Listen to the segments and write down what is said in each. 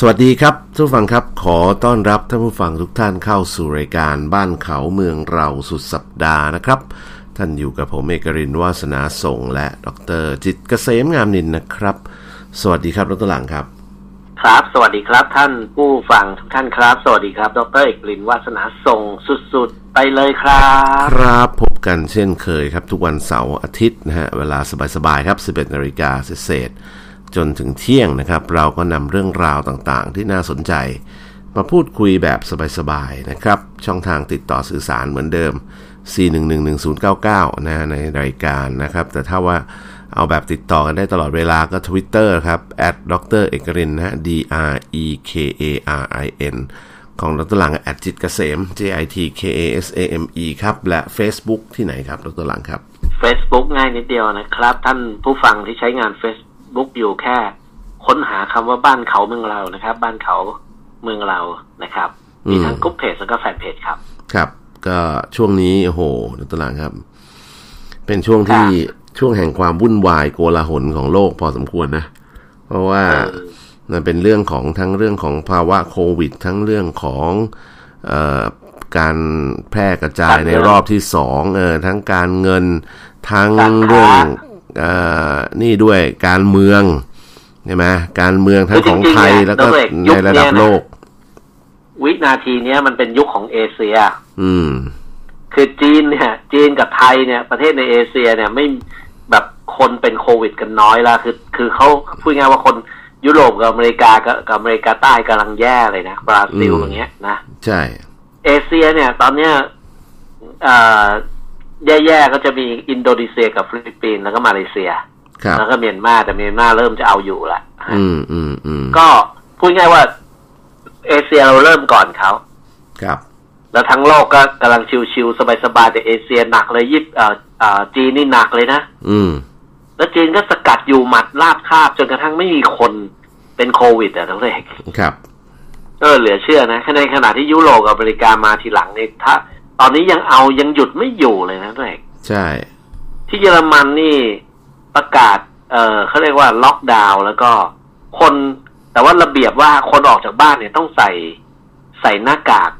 สวัสดีครับทุกฟังครับขอต้อนรับท่านผู้ฟังทุกท่านเข้าสู่รายการบ้านเขาเมืองเราสุดสัปดาห์นะครับ ท่านอยู่กับผมเอกรินวาสนาส่งและดรจิตเกษมงามนินนะครับ สวัสดีครับดรหลังครับ ครับ สวัสดีครับท่านผู้ฟังทุกท่านครับ สวัสดีครับ ดรเอกลินวาสนาส่งสุดๆ ไปเลยครับ ครับพบกันเช่นเคยครับ ทุกวันเสาร์อาทิตย์นะฮะเวลาสบายๆครับ 11นาฬิกาเศษ จนถึงเที่ยงนะครับ เราก็นำเรื่องราวต่างๆ ที่น่าสนใจ มาพูดคุยแบบสบายๆนะครับ ช่องทางติดต่อสื่อสารเหมือนเดิม 4111099 นะฮะในรายการนะครับ แต่ถ้าว่าเอาแบบติดต่อกันได้ตลอดเวลาก็ Twitter ครับ d r เอกรินนะฮะ d r e k a r i n ของดรหลังแอดจิตเกษม j i t k a s a m e ครับ และ Facebook ที่ไหนครับดรหลังครับ Facebook ง่ายนิดเดียวนะครับ ท่านผู้ฟังที่ใช้งาน Facebook อยู่แค่ ค้นหาคำว่าบ้านเขาเมืองเรานะครับ บ้านเขาเมืองเรานะครับ มีทั้งกรุ๊ปเพจแล้วก็แฟนเพจครับ ครับ ก็ช่วงนี้โอ้โหดรหลังครับ เป็นช่วงที่ช่วงแห่งความวุ่นวายโกลาหลของโลกพอสมควรนะ เพราะว่าเออมันเป็นเรื่องของทั้งเรื่องของภาวะโควิด ทั้งเรื่องของเออการแพร่กระจายในรอบที่สองเออทั้งการเงินทั้งเรื่องเออ นี่ด้วยการเมืองใช่ไหมการเมืองทั้งของไทยแล้วก็ในระดับโลก วินาทีเนี้ยมันเป็นยุคของเอเชีย อืม คือจีนเนี่ย จีนกับไทยเนี่ย ประเทศในเอเชีย เนี่ยไม่แบบคนเป็นโควิดกันน้อยละคือ คือเขาพูดง่ายว่าคนยุโรปกับอเมริกากับกับอเมริกาใต้กำลังแย่เลยนะบราซิลอืมอย่างเงี้ยนะใช่ เอเชียเนี่ย ตอนเนี้ยเอ่อ แย่ๆก็จะมีอินโดนีเซียกับฟิลิปปินส์แล้วก็มาเลเซียครับแล้วก็เมียนมาแต่เมียนมาเริ่มจะเอาอยู่ละอืมอืมอืมก็พูดง่ายว่า เอเชียเราเริ่มก่อนเขาครับ แล้วทั้งโลกก็กำลังชิวๆสบายๆแต่เอเชียหนักเลยยิบเอ่อเอ่อจีนนี่หนักเลยนะอืม แล้วจีนก็สกัดอยู่หมัดราบคาบจนกระทั่งไม่มีคนเป็นโควิดอะทั้งเอกครับเออเหลือเชื่อนะในขณะที่ยุโรปกับอเมริกามาทีหลังนี่ถ้า ตอนนี้ยังเอายังหยุดไม่อยู่เลยนะทั้งเอกใช่ ที่เยอรมันนี่ประกาศ เอ่อเขาเรียกว่าล็อกดาวน์แล้วก็คนแต่ว่าระเบียบว่าคนออกจากบ้านเนี่ยต้องใส่ใส่หน้ากาก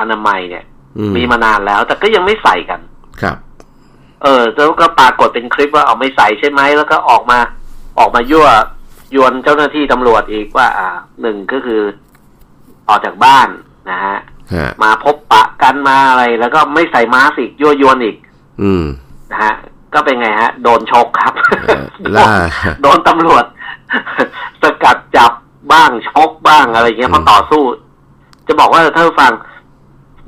อนามัยเนี่ยอืมมีมานานแล้ว แต่ก็ยังไม่ใส่กัน ครับ เออแล้วก็ปรากฏเป็นคลิปว่าเอาไม่ใส่ใช่ไหมแล้วก็ออกมาออกมายั่วยวนเจ้าหน้าที่ตำรวจอีกว่า อ่าหนึ่งก็คือออกจากบ้านนะฮะฮะ มาพบปะกันมาอะไร แล้วก็ไม่ใส่มาสก์อีกยั่วยวนอีก อืมนะฮะ ก็เป็นไงฮะ โดนชกครับเออล่าโดนตำรวจ สกัดจับบ้างชกบ้างอะไรเงี้ยเพราะต่อสู้ จะบอกว่าถ้าฟัง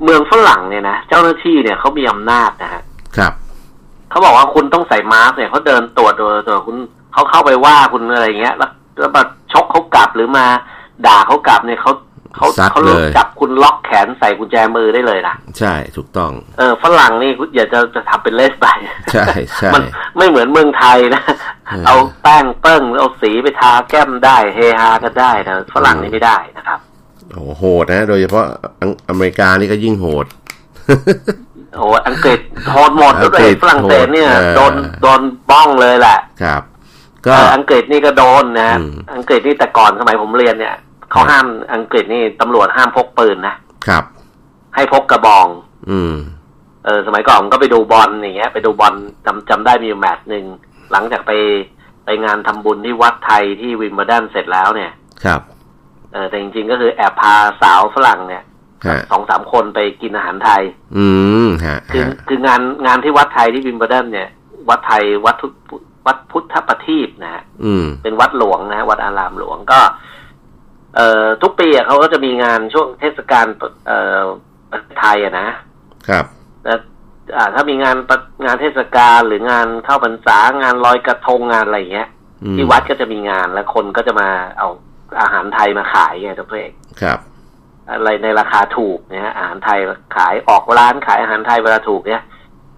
เมืองฝรั่งเนี่ยนะเจ้าหน้าที่เนี่ยเขามีอำนาจนะฮะครับเขาบอกว่าคุณต้องใส่มาสก์เนี่ยเขาเดินตรวจตัวตัวคุณเขาเข้าไปว่าคุณอะไรเงี้ย แล้วแล้วมาชกเขากลับหรือมาด่าเขากลับเนี่ยเขา เขาซัดเขาเลยจับคุณล็อกแขนใส่กุญแจมือได้เลยนะใช่ถูกต้อง เออฝรั่งนี่คุณอย่าจะจะทำเป็นเลสไปใช่ใช่มันไม่เหมือนเมืองไทยนะเออเอาแป้งเปิ้งเอาสีไปทาแก้มได้เฮฮาก็ได้นะฝรั่งนี่ไม่ได้นะครับโอ้โหโหดนะ โดยเฉพาะอังอเมริกานี่ก็ยิ่งโหดโอ้อังกฤษโหดหมดอังด้กวฤยษฝรั่งเศสเนี่ยโหดเออโดนโดนบ้องเลยแหละครับ ก็เอออังกฤษนี่ก็โดนนะอืมอังกฤษนี่แต่ก่อนสมัยผมเรียนเนี่ย เขาห้ามอังกฤษนี่ตำรวจห้ามพกปืนนะครับ ให้พกกระบอง อืม เออ สมัยก่อนผมก็ไปดูบอลอย่างเงี้ย ไปดูบอลจำจำได้มีอยู่แมตช์หนึ่งหลังจากไปไปงานทำบุญที่วัดไทยที่วิมเบลดันเสร็จแล้วเนี่ย ครับ เออแต่จริงๆก็คือแอบพาสาวฝรั่งเนี่ยฮะสองสามคนไปกินอาหารไทย อืมฮะคือฮะคืองานงานที่วัดไทยที่วิมเบลดันเนี่ย วัดไทยวัดทุวัดพุทธประทีปนะฮะอืมเป็นวัดหลวงนะฮะวัดอารามหลวงก็ เอ่อทุกปีอะเขาก็จะมีงานช่วงเทศกาลเอ่อประเทศไทยอะนะครับแล้วอ่า ถ้ามีงานประงานเทศกาลหรืองานเข้าพรรษางานลอยกระทงงานอะไรอย่างเงี้ยอืมที่วัดก็จะมีงานแล้วคนก็จะมาเอาอาหารไทยมาขายไงทุกเอกครับ อะไรในราคาถูกเนี่ยอาหารไทยขายออกร้านขายอาหารไทยเวลาถูกเนี่ย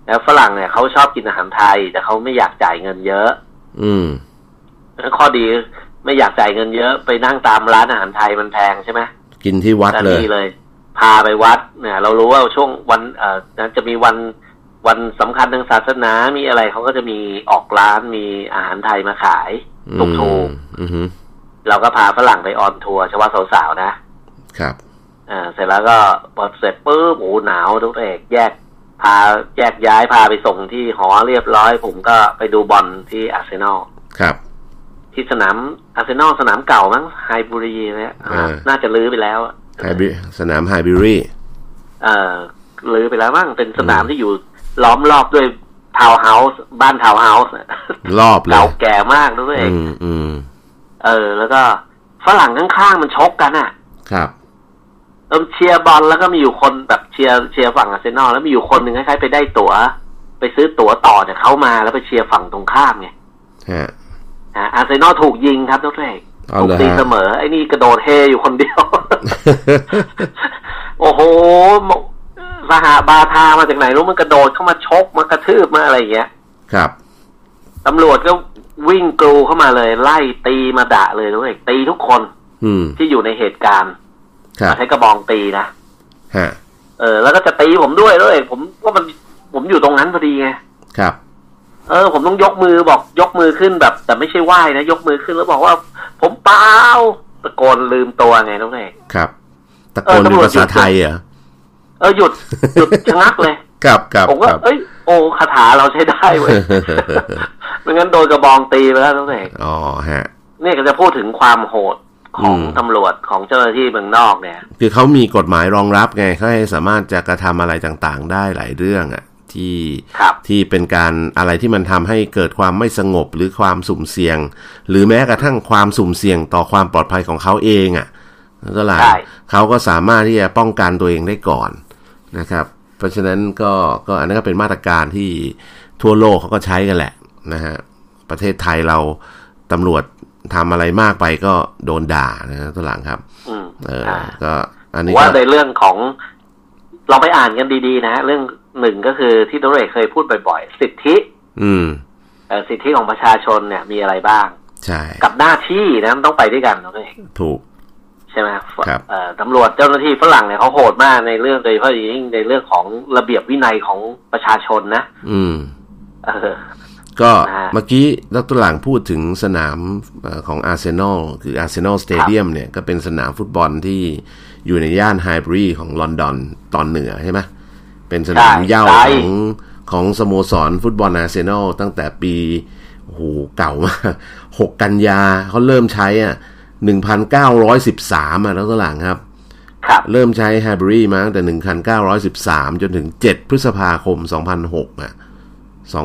แล้วฝรั่งเนี่ยเขาชอบกินอาหารไทย แต่เขาไม่อยากจ่ายเงินเยอะ อืมข้อดี ไม่อยากจ่ายเงินเยอะไปนั่งตามร้านอาหารไทยมันแพงใช่ไหมกินที่วัดแต่เลยนี่เลย พาไปวัดเนี่ย เรารู้ว่าช่วงวันเอ่อจะมีวันวันสำคัญทางศาสนามีอะไรเขาก็จะมีออกร้านมีอาหารไทยมาขายถูกถูกอืมอืมๆเราก็พาฝรั่งไป on tour เฉพาะสาวๆนะครับอ่าเสร็จแล้วก็พอเสร็จปุ๊บโอ้หนาวทุกเอกแยกพาแยกย้ายพาไปส่งที่หอเรียบร้อย ผมก็ไปดูบอลที่อาร์เซนอลครับ ที่สนามอาร์เซนอลสนามเก่ามั้งไฮบิวรีเนี่ยน่าจะรื้อไปแล้วไฮบีสนามไฮบิวรีเอ่อรื้อไปแล้วมั้งเป็นสนามที่อยู่ล้อมรอบด้วยทาวน์เฮาส์บ้านทาวน์เฮาส์รอบเลยเก่าแก่มากด้วยอืมอืมเออ แล้วก็ฝรั่งข้างๆมันชกกันอะ ครับเออเชียร์บอลแล้วก็มีอยู่คนแบบเชียร์เชียร์ฝั่งอาร์เซนอลแล้วมีอยู่คนหนึ่งคล้ายๆไปได้ตั๋ว ไปซื้อตั๋วต่อจากเขามาแล้วไปเชียร์ฝั่งตรงข้ามไงฮะ อาร์เซนอลถูกยิงครับทุกท่านถูกตีเสมอ ไอ้นี่กระโดดเฮอยู่คนเดียว โอ้โหสหาบาทามาจากไหนรู้มันกระโดดเข้ามาชกมากระทืบมาอะไรอย่างเงี้ย ครับตำรวจก็วิ่งกลูเข้ามาเลย ไล่ตีมาด่าเลยด้วยตีทุกคน อืที่อยู่ในเหตุการณ์ใช้กระบองตีนะฮะเออ แล้วก็จะตีผมด้วยด้วยผมว่ามันผมอยู่ตรงนั้นพอดีไงครับ เออ ผมต้องยกมือบอกยกมือขึ้นแบบ แต่ไม่ใช่ไหว้นะยกมือขึ้นแล้วบอกว่า ผมเปล่าตะโกนลืมตัวไงน้องเอกครับตะโกนเป็นภาษาไทยเหรอเออหยุดหยุดชะงักเลยครับครับผมก็เอ้ยโอ้คาถาเราใช้ได้เว้ยไม่งั้นโดนกระบองตีไปแล้วน้องเอกอ๋อฮะนี่ก็จะพูดถึงความโหดของตำรวจของเจ้าหน้าที่เมืองนอกเนี่ย คือเขามีกฎหมายรองรับไงเขาให้สามารถจะกระทำอะไรต่างๆ ได้หลายเรื่องอะ ที่ที่เป็นการอะไรที่มันทำให้เกิดความไม่สงบหรือความสุ่มเสี่ยง หรือแม้กระทั่งความสุ่มเสี่ยงต่อความปลอดภัยของเขาเองอะก็หลายเขาก็สามารถที่จะป้องกันตัวเองได้ก่อนนะครับ เพราะฉะนั้นก็ก็อันนั้นก็เป็นมาตรการที่ทั่วโลกเขาก็ใช้กันแหละนะฮะประเทศไทยเราตำรวจทำอะไรมากไปก็โดนด่านะตัวหลังครับเออก็ อันนี้ว่าในเรื่องของเราไปอ่านกันดีๆ นะ เรื่อง หนึ่งก็คือที่ตัวเอกเคยพูดบ่อยๆ สิทธิ อืมสิทธิของประชาชนเนี่ยมีอะไรบ้าง ใช่ กับหน้าที่นะมันต้องไปด้วยกันตัวเอกถูก ใช่ไหมครับตำรวจเจ้าหน้าที่ฝรั่งเนี่ยเขาโหดมากในเรื่องโดยเฉพาะยิ่งในเรื่องของระเบียบวินัยของประชาชนนะ อืมเออก็เมื่อกี้ดรหลังพูดถึงสนามของอาร์เซนอลคืออาร์เซนอลสเตเดียมเนี่ยก็เป็นสนามฟุตบอลที่อยู่ในย่านไฮบรีของลอนดอนตอนเหนือใช่ไหม เป็นสนามเหย้าของของสโมสรฟุตบอลอาร์เซนอลตั้งแต่ปีโอ้โหเก่ามากหกกันยาเขาเริ่มใช้อะหนึ่งพันเก้าร้อยสิบสามอะแล้วก็หลังครับ เริ่มใช้ไฮบรีมาตั้งแต่หนึ่งพันเก้าร้อยสิบสามจนถึงเจ็ดพฤษภาคมสองพันหกอะ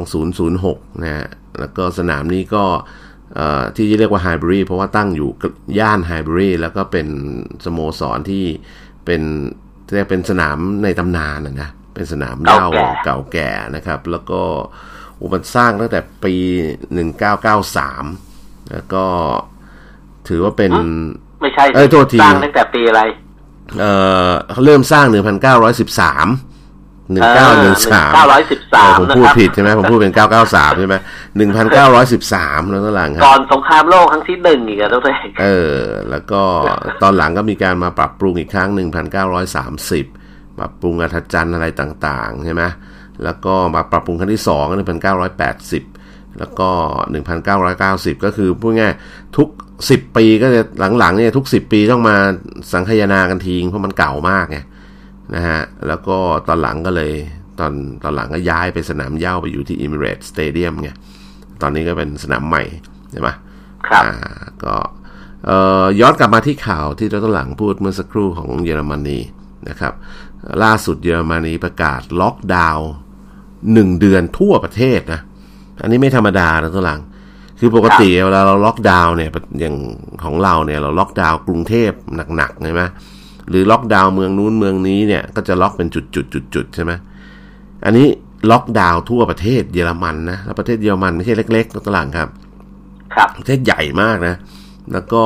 2006นะฮะแล้วก็สนามนี้ก็ที่เรียกว่าไฮบรีเพราะว่าตั้งอยู่ย่านไฮบรีแล้วก็เป็นสโมสรที่เป็นเรียกเป็นสนามในตำนานนะ เป็นสนามเก่าเก่าแก่นะครับ แล้วก็อุปสร้างตั้งแต่ปี 1993 แล้วก็ถือว่าเป็น ไม่ใช่เออโทษทีสร้างตั้งแต่ปีอะไร เออเขาเริ่มสร้าง 1913หนึ่งเก้าหนึ่งสามเก้าร้อยสิบสามผมพูดผิดใช่ไหมผมพูดเป็นเก้าเก้าสามใช่ไหมหนึ่งพันเก้าร้อยสิบสามแล้วก็หลังก่อนสงครามโลกครั้งที่หนึ่งอีกอะทุกท่านเออ แล้วก็ตอนหลังก็มีการมาปรับปรุงอีกครั้งหนึ่งพันเก้าร้อยสามสิบ ปรับปรุงอัธจันทร์อะไรต่างๆใช่ไหมแล้วก็มาปรับปรุงครั้งที่สองหนึ่งพันเก้าร้อยแปดสิบแล้วก็หนึ่งพันเก้าร้อยเก้าสิบก็คือพูดง่ายทุกสิบปีก็จะหลังๆเนี่ยทุกสิบปีต้องมาสังคายนากันทิ้งเพราะมันเก่ามากไงนะฮะแล้วก็ตอนหลังก็เลยตอนตอนหลังก็ย้ายไปสนามเย้าไปอยู่ที่อิมิเรตสเตเดียมไงตอนนี้ก็เป็นสนามใหม่ใช่ไหมครับก็ย้อนกลับมาที่ข่าวที่เราต้นหลังพูดเมื่อสักครู่ของเยอรมนีนะครับ ล่าสุดเยอรมนีประกาศล็อกดาวน์หนึ่งเดือนทั่วประเทศนะ อันนี้ไม่ธรรมดานะต้นหลัง คือปกติเวลาเราล็อกดาวน์เนี่ยอย่างของเราเนี่ยเราล็อกดาวน์กรุงเทพหนักๆใช่ไหมหรือล็อกดาวน์เมืองนู้นเมืองนี้เนี่ยก็จะล็อกเป็นจุดๆๆใช่ไหมอันนี้ล็อกดาวน์ทั่วประเทศเยอรมันนะแล้วประเทศเยอรมันไม่ใช่เล็กๆตัวหลังครับ ครับประเทศใหญ่มากนะ แล้วก็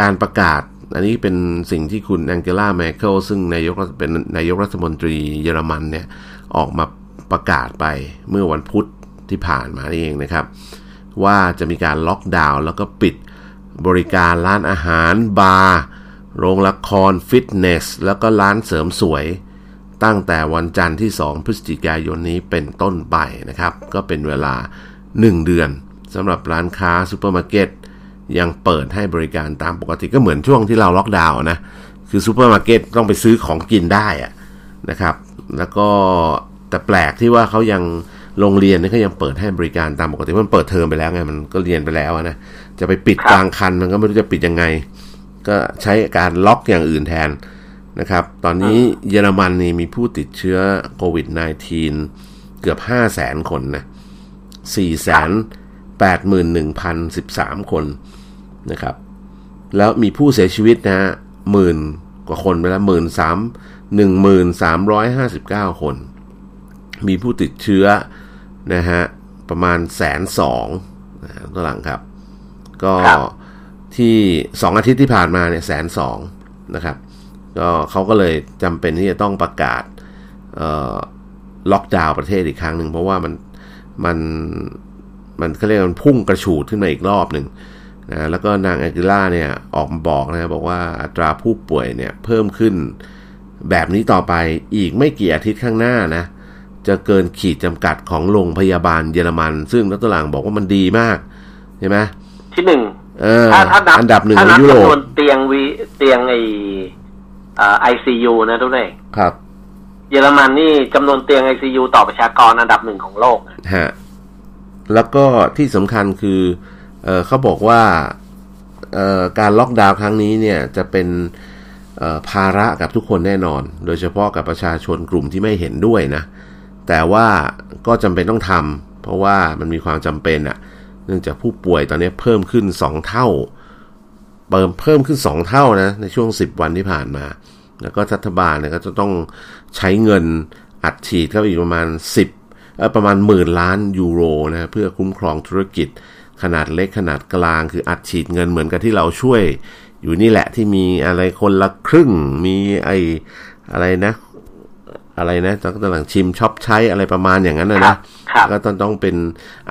การประกาศ อันนี้เป็นสิ่งที่คุณแองเกล่าแมเคิลซึ่งนายกเป็นนายกรัฐมนตรีเยอรมันเนี่ยออกมาประกาศไปเมื่อวันพุธที่ผ่านมานี่เองนะครับ ว่าจะมีการล็อกดาวน์แล้วก็ปิดบริการร้านอาหาร บาร์โรงละครฟิตเนส แล้วก็ร้านเสริมสวย ตั้งแต่วันจันทร์ที่ 2 พฤศจิกายนนี้เป็นต้นไปนะครับ ก็เป็นเวลา 1 เดือนสำหรับร้านค้าซูเปอร์มาร์เก็ต ยังเปิดให้บริการตามปกติก็เหมือนช่วงที่เราล็อกดาวน์นะคือซูเปอร์มาร์เก็ตต้องไปซื้อของกินได้อะนะครับ แล้วก็แต่แปลกที่ว่าเขายังโรงเรียนนี่ก็ยังเปิดให้บริการตามปกติมันเปิดเทอมไปแล้วไงมันก็เรียนไปแล้วนะจะไปปิดกลางคันมันก็ไม่รู้จะปิดยังไง ก็ใช้การล็อกอย่างอื่นแทนนะครับ ตอนนี้เยอรมันนี่มีผู้ติดเชื้อโควิด -19 เกือบ 5 0 0แสนคนนะ4แสน81,013 คน นะครับ แล้วมีผู้เสียชีวิตนะฮะหมื่นกว่าคนไปแล้วหมื่นสามหนึ่งหมื่นสามร้อยห้าสิบเก้าคน มีผู้ติดเชื้อนะฮะประมาณแสนสองนะตัวหลังครับ ก็ที่สองอาทิตย์ที่ผ่านมาเนี่ยแสนสองนะครับ ก็เขาก็เลยจำเป็นที่จะต้องประกาศล็อกดาวน์ประเทศอีกครั้งหนึ่งเพราะว่ามันมันมันเขาเรียกมันพุ่งกระฉูดขึ้นมาอีกรอบหนึ่ง นะแล้วก็นางแองเกลาเนี่ยออกมาบอกนะบอกว่าอัตราผู้ป่วยเนี่ยเพิ่มขึ้นแบบนี้ต่อไปอีกไม่กี่อาทิตย์ข้างหน้านะจะเกินขีดจำกัดของโรงพยาบาลเยอรมัน ซึ่งรัฐหลังบอกว่ามันดีมากใช่ไหมที่หนึ่งถ้าถ้านับอันดับหนึ่งในยุโรปจำนวนเตียงวีเตียงไอไอซียูนะทุกท่านครับ เยอรมันนี่จำนวนเตียงไอซียูต่อประชากรอันดับหนึ่งของโลกฮะแล้วก็ที่สำคัญคือ เเขาบอกว่าการล็อกดาวน์ครั้งนี้เนี่ยจะเป็นภาระกับทุกคนแน่นอน โดยเฉพาะกับประชาชนกลุ่มที่ไม่เห็นด้วยนะ แต่ว่าก็จำเป็นต้องทำเพราะว่ามันมีความจำเป็นอะเนื่องจากผู้ป่วยตอนนี้เพิ่มขึ้น 2 เท่าเพิ่มเพิ่มขึ้น 2 เท่านะในช่วง 10 วันที่ผ่านมา แล้วก็รัฐบาลเนี่ยก็จะต้องใช้เงินอัดฉีดเข้าไปอีกประมาณ 10ประมาณหมื่นล้านยูโรนะเพื่อคุ้มครองธุรกิจ ขนาดเล็กขนาดกลาง คืออัดฉีดเงินเหมือนกับที่เราช่วย อยู่นี่แหละที่มีอะไรคนละครึ่ง มีไออะไรนะ อะไรนะต้องต่างชิมช็อปใช้อะไรประมาณอย่างนั้นนะนะก็ต้องต้องเป็น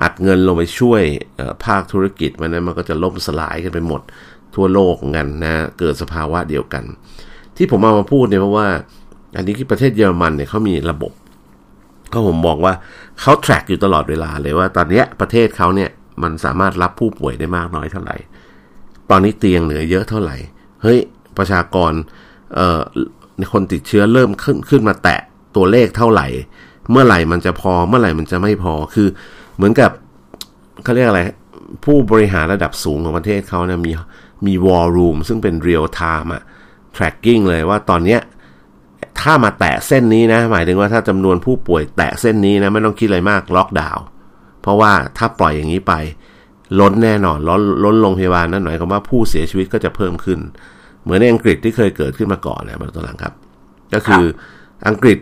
อัดเงินลงไปช่วยภาคธุรกิจมันนั้นมันก็จะล่มสลายกันไปหมดทั่วโลกกันนะ เกิดสภาวะเดียวกัน ที่ผมเอามาพูดเนี่ยเพราะว่า อันนี้ที่ประเทศเยอรมันเนี่ยเขามีระบบ ก็ผมบอกว่าเขา track อยู่ตลอดเวลาเลยว่า ตอนนี้ประเทศเขาเนี่ย มันสามารถรับผู้ป่วยได้มากน้อยเท่าไหร่ ตอนนี้เตียงเหลือเยอะเท่าไหร่ เฮ้ย ประชากรเอ่อคนติดเชื้อเริ่มขึ้นขึ้นมาแตะตัวเลขเท่าไหร่ เมื่อไหร่มันจะพอ เมื่อไหร่มันจะไม่พอ คือเหมือนกับเขาเรียกอะไร ผู้บริหารระดับสูงของประเทศเขาเนี่ยมีมีวอลลุ่มซึ่งเป็นเรียลไทม์อะ tracking เลยว่าตอนเนี้ยถ้ามาแตะเส้นนี้นะ หมายถึงว่าถ้าจำนวนผู้ป่วยแตะเส้นนี้นะ ไม่ต้องคิดอะไรมากล็อกดาวน์ เพราะว่าถ้าปล่อยอย่างนี้ไป ล้นแน่นอนล้นล้นโรงพยาบาลนั่นหมายความว่าผู้เสียชีวิตก็จะเพิ่มขึ้น เหมือนในอังกฤษที่เคยเกิดขึ้นมาก่อนเนี่ยมาตอนหลังครับ ก็คืออังกฤษ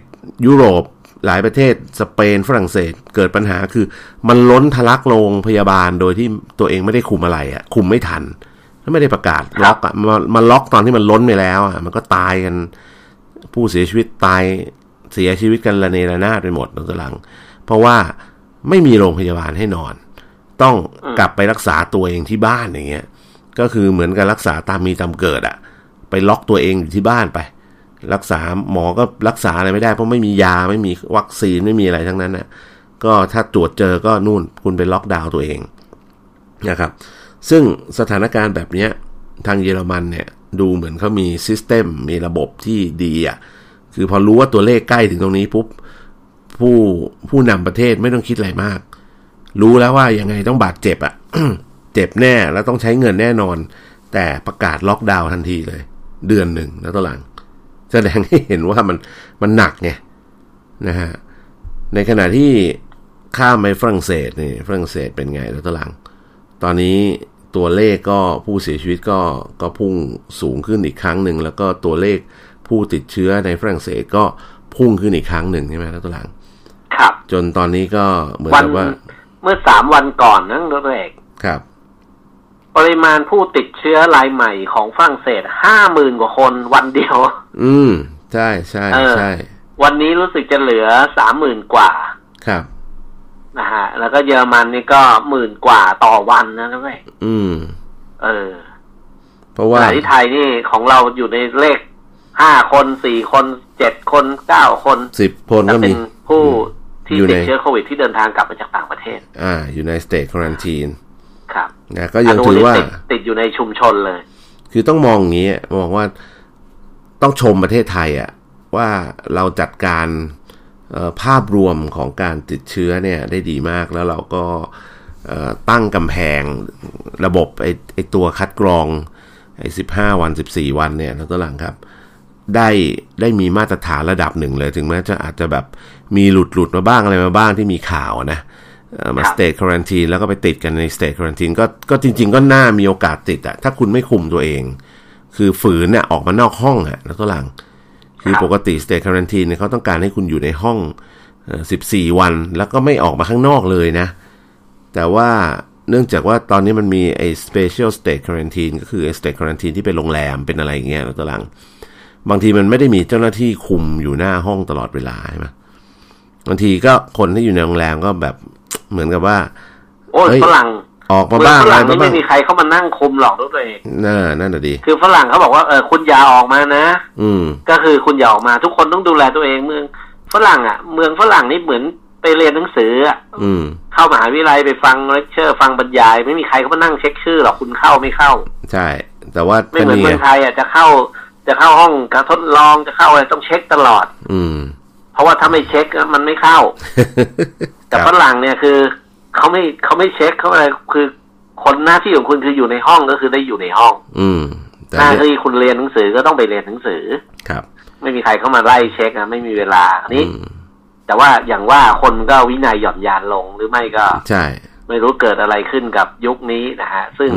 ยุโรปหลายประเทศสเปนฝรั่งเศสเกิดปัญหาคือ มันล้นทะลักโรงพยาบาลโดยที่ตัวเองไม่ได้คุมอะไรอะคุมไม่ทันไม่ได้ประกาศล็อกอะมันมันล็อกตอนที่มันล้นไปแล้วอะมันก็ตายกัน ผู้เสียชีวิตตายเสียชีวิตกันระเนระนาดไปหมดตอนหลัง เพราะว่า ไม่มีโรงพยาบาลให้นอน ต้องกลับไปรักษาตัวเองที่บ้านอย่างเงี้ย ก็คือเหมือนกับรักษาตามมีตามเกิดอะไปล็อกตัวเองอยู่ที่บ้านไป รักษาหมอก็รักษาอะไรไม่ได้ เพราะไม่มียาไม่มีวัคซีนไม่มีอะไรทั้งนั้นนะก็ถ้าตรวจเจอก็นู่นคุณไปล็อกดาวน์ตัวเองนะครับ ซึ่งสถานการณ์แบบนี้ทางเยอรมันเนี่ยดูเหมือนเขามี system มีระบบที่ดีอะ่ะคือพอรู้ว่าตัวเลขใกล้ถึงตรงนี้ปุ๊บ ผู้ผู้นำประเทศไม่ต้องคิดอะไรมาก รู้แล้วว่ายังไงต้องบาดเจ็บอะ่ะเจ็บแน่แล้วต้องใช้เงินแน่นอน แต่ประกาศล็อกดาวน์ทันทีเลย เดือนหนึ่งแล้วตหลัง แสดงให้เห็นว่ามันมันหนักไงนะฮะในขณะที่ข้ามไปฝรั่งเศสนี่ฝรั่งเศสเป็นไงแล้วตหลัง ตอนนี้ตัวเลขก็ผู้เสียชีวิตก็ก็พุ่งสูงขึ้นอีกครั้งหนึ่งแล้วก็ตัวเลขผู้ติดเชื้อในฝรั่งเศสก็พุ่งขึ้นอีกครั้งหนึ่งใช่ไหมแล้วตหลัง ครับ จนตอนนี้ก็เหมือนกับว่า เมื่อสามวันก่อนนั่งรถเอกครับ ปริมาณผู้ติดเชื้อรายใหม่ของฝรั่งเศสห้าหมื่นกว่าคนวันเดียว อืม ใช่ใช่ใช่ วันนี้รู้สึกจะเหลือสามหมื่นกว่า ครับนะฮะ แล้วก็เยอรมันนี่ก็หมื่นกว่าต่อวันนะทุกท่านอืม เออ เพราะว่าที่ไทยนี่ของเราอยู่ในเลขห้าคนสี่คนเจ็ดคนเก้าคนสิบคนก็มีผู้ ที่ติดเชื้อโควิดที่เดินทางกลับมาจากต่างประเทศ อ่า อยู่ในสเตทควอนตีนครับนะก็ยังถือว่าติดอยู่ในชุมชนเลย คือต้องมองอย่างนี้มองว่าต้องชมประเทศไทยอะว่าเราจัดการภาพรวมของการติดเชื้อเนี่ยได้ดีมากแล้วเราก็ตั้งกำแพงระบบไอ้ไอตัวคัดกรองไอ้สิบห้าวันสิบสี่วันเนี่ยทั้งตัวหลังครับ ได้ได้มีมาตรฐานระดับหนึ่งเลยถึงแม้จะอาจจะแบบ มีหลุดหลุดมาบ้างอะไรมาบ้างที่มีข่าวนะมา state quarantine แล้วก็ไปติดกันใน state quarantine ก็ก็จริง ๆ ก็น่ามีโอกาสติดอะถ้าคุณไม่คุมตัวเอง คือฝืนเนี่ยออกมานอกห้องอะแล้วตัวหลัง คือปกติสเตทควอนตีนเนี่ยเขาต้องการให้คุณอยู่ในห้องสิบสี่วัน แล้วก็ไม่ออกมาข้างนอกเลยนะ แต่ว่าเนื่องจากว่าตอนนี้มันมีไอ้ special state quarantine ก็คือไอ้ state quarantine ที่เป็นโรงแรมเป็นอะไรอย่างเงี้ยแล้วตัวหลัง บางทีมันไม่ได้มีเจ้าหน้าที่คุมอยู่หน้าห้องตลอดเวลาใช่ไหม บางทีก็คนที่อยู่ในโรงแรมก็แบบเหมือนกับว่า โอ้ยฝรั่งออกมาบ้างอะไรบ้างไม่มีใครเข้ามานั่งคุมหรอกด้วยตัวเองน่านั่นแหละดี คือฝรั่งเขาบอกว่าเออคุณอย่าออกมานะ อืม ก็คือคุณอย่าออกมา ทุกคนต้องดูแลตัวเองเมืองฝรั่งอะ เมืองฝรั่งนี่เหมือนไปเรียนหนังสืออะเข้ามหาวิทยาลัยไปฟังเลคเชอร์ ฟังบรรยาย ไม่มีใครเขามานั่งเช็คชื่อหรอกคุณเข้าไม่เข้า ใช่ แต่ว่าไม่เหมือนเมืองไทยอะจะเข้า จะเข้าห้องการทดลองจะเข้าอะไรต้องเช็คตลอด อืม เพราะว่าถ้าไม่เช็คมันไม่เข้า แต่ฝรั่งเนี่ยคือเขาไม่เขาไม่เช็คเขาอะไรคือคนหน้าที่ของคุณคืออยู่ในห้องก็คือได้อยู่ในห้อง อืมหน้าที่คุณเรียนหนังสือก็ต้องไปเรียนหนังสือครับ ไม่มีใครเข้ามาไล่เช็คอะไม่มีเวลาอันนี้แต่ว่าอย่างว่าคนก็วินัยหย่อนยานลงหรือไม่ก็ ใช่ ไม่รู้เกิดอะไรขึ้นกับยุคนี้นะฮะ ซึ่ง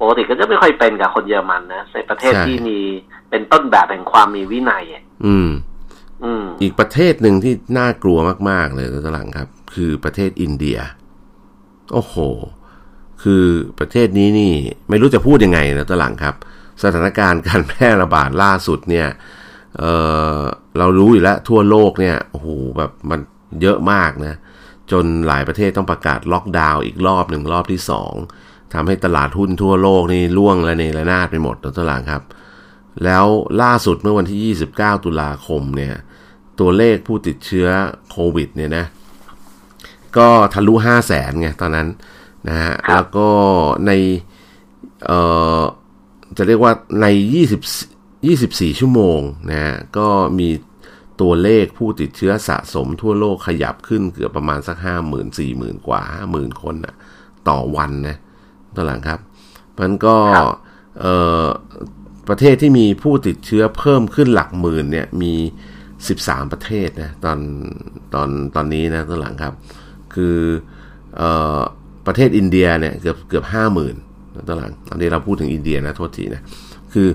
ปกติก็จะไม่ค่อยเป็นกับคนเยอรมันนะในประเทศที่มีเป็นต้นแบบแห่งความมีวินัยอืม อีกประเทศหนึ่งที่น่ากลัวมาก ๆ เลยตลังครับ คือประเทศอินเดีย โอ้โห คือประเทศนี้นี่ไม่รู้จะพูดยังไงนะตลังครับ สถานการณ์การแพร่ระบาดล่าสุดเนี่ยเออเรารู้อยู่แล้วทั่วโลกเนี่ยโอ้โหแบบมันเยอะมากนะ จนหลายประเทศต้องประกาศล็อกดาวน์อีกรอบหนึ่งรอบที่สองทำให้ตลาดหุ้นทั่วโลกนี่ล่วงและในระนาดไปหมดตลาดครับ แล้วล่าสุดเมื่อวันที่ 29 ตุลาคมเนี่ย ตัวเลขผู้ติดเชื้อโควิดเนี่ยนะ ก็ทะลุ5 0 0แสนไงตอนนั้นนะฮะแล้วก็ในเอ่อจะเรียกว่าใน 20 24 ชั่วโมงนะฮะก็มีตัวเลขผู้ติดเชื้อสะสมทั่วโลกขยับขึ้นเกือบประมาณสักห้าหมื่นสี่หมื่นกว่าห้าหมื่นคนนะต่อวันนะตหลังครับมันก็เอ่อประเทศที่มีผู้ติดเชื้อเพิ่มขึ้นหลักหมื่นเนี่ยมี 13 ประเทศนะตอนตอนตอนนี้นะตหลังครับ คือเอ่อประเทศอินเดียเนี่ยเกือบเกือบห้าหมื่นตหลังตอนนี้เราพูดถึงอินเดียนะโทษทีนะคือ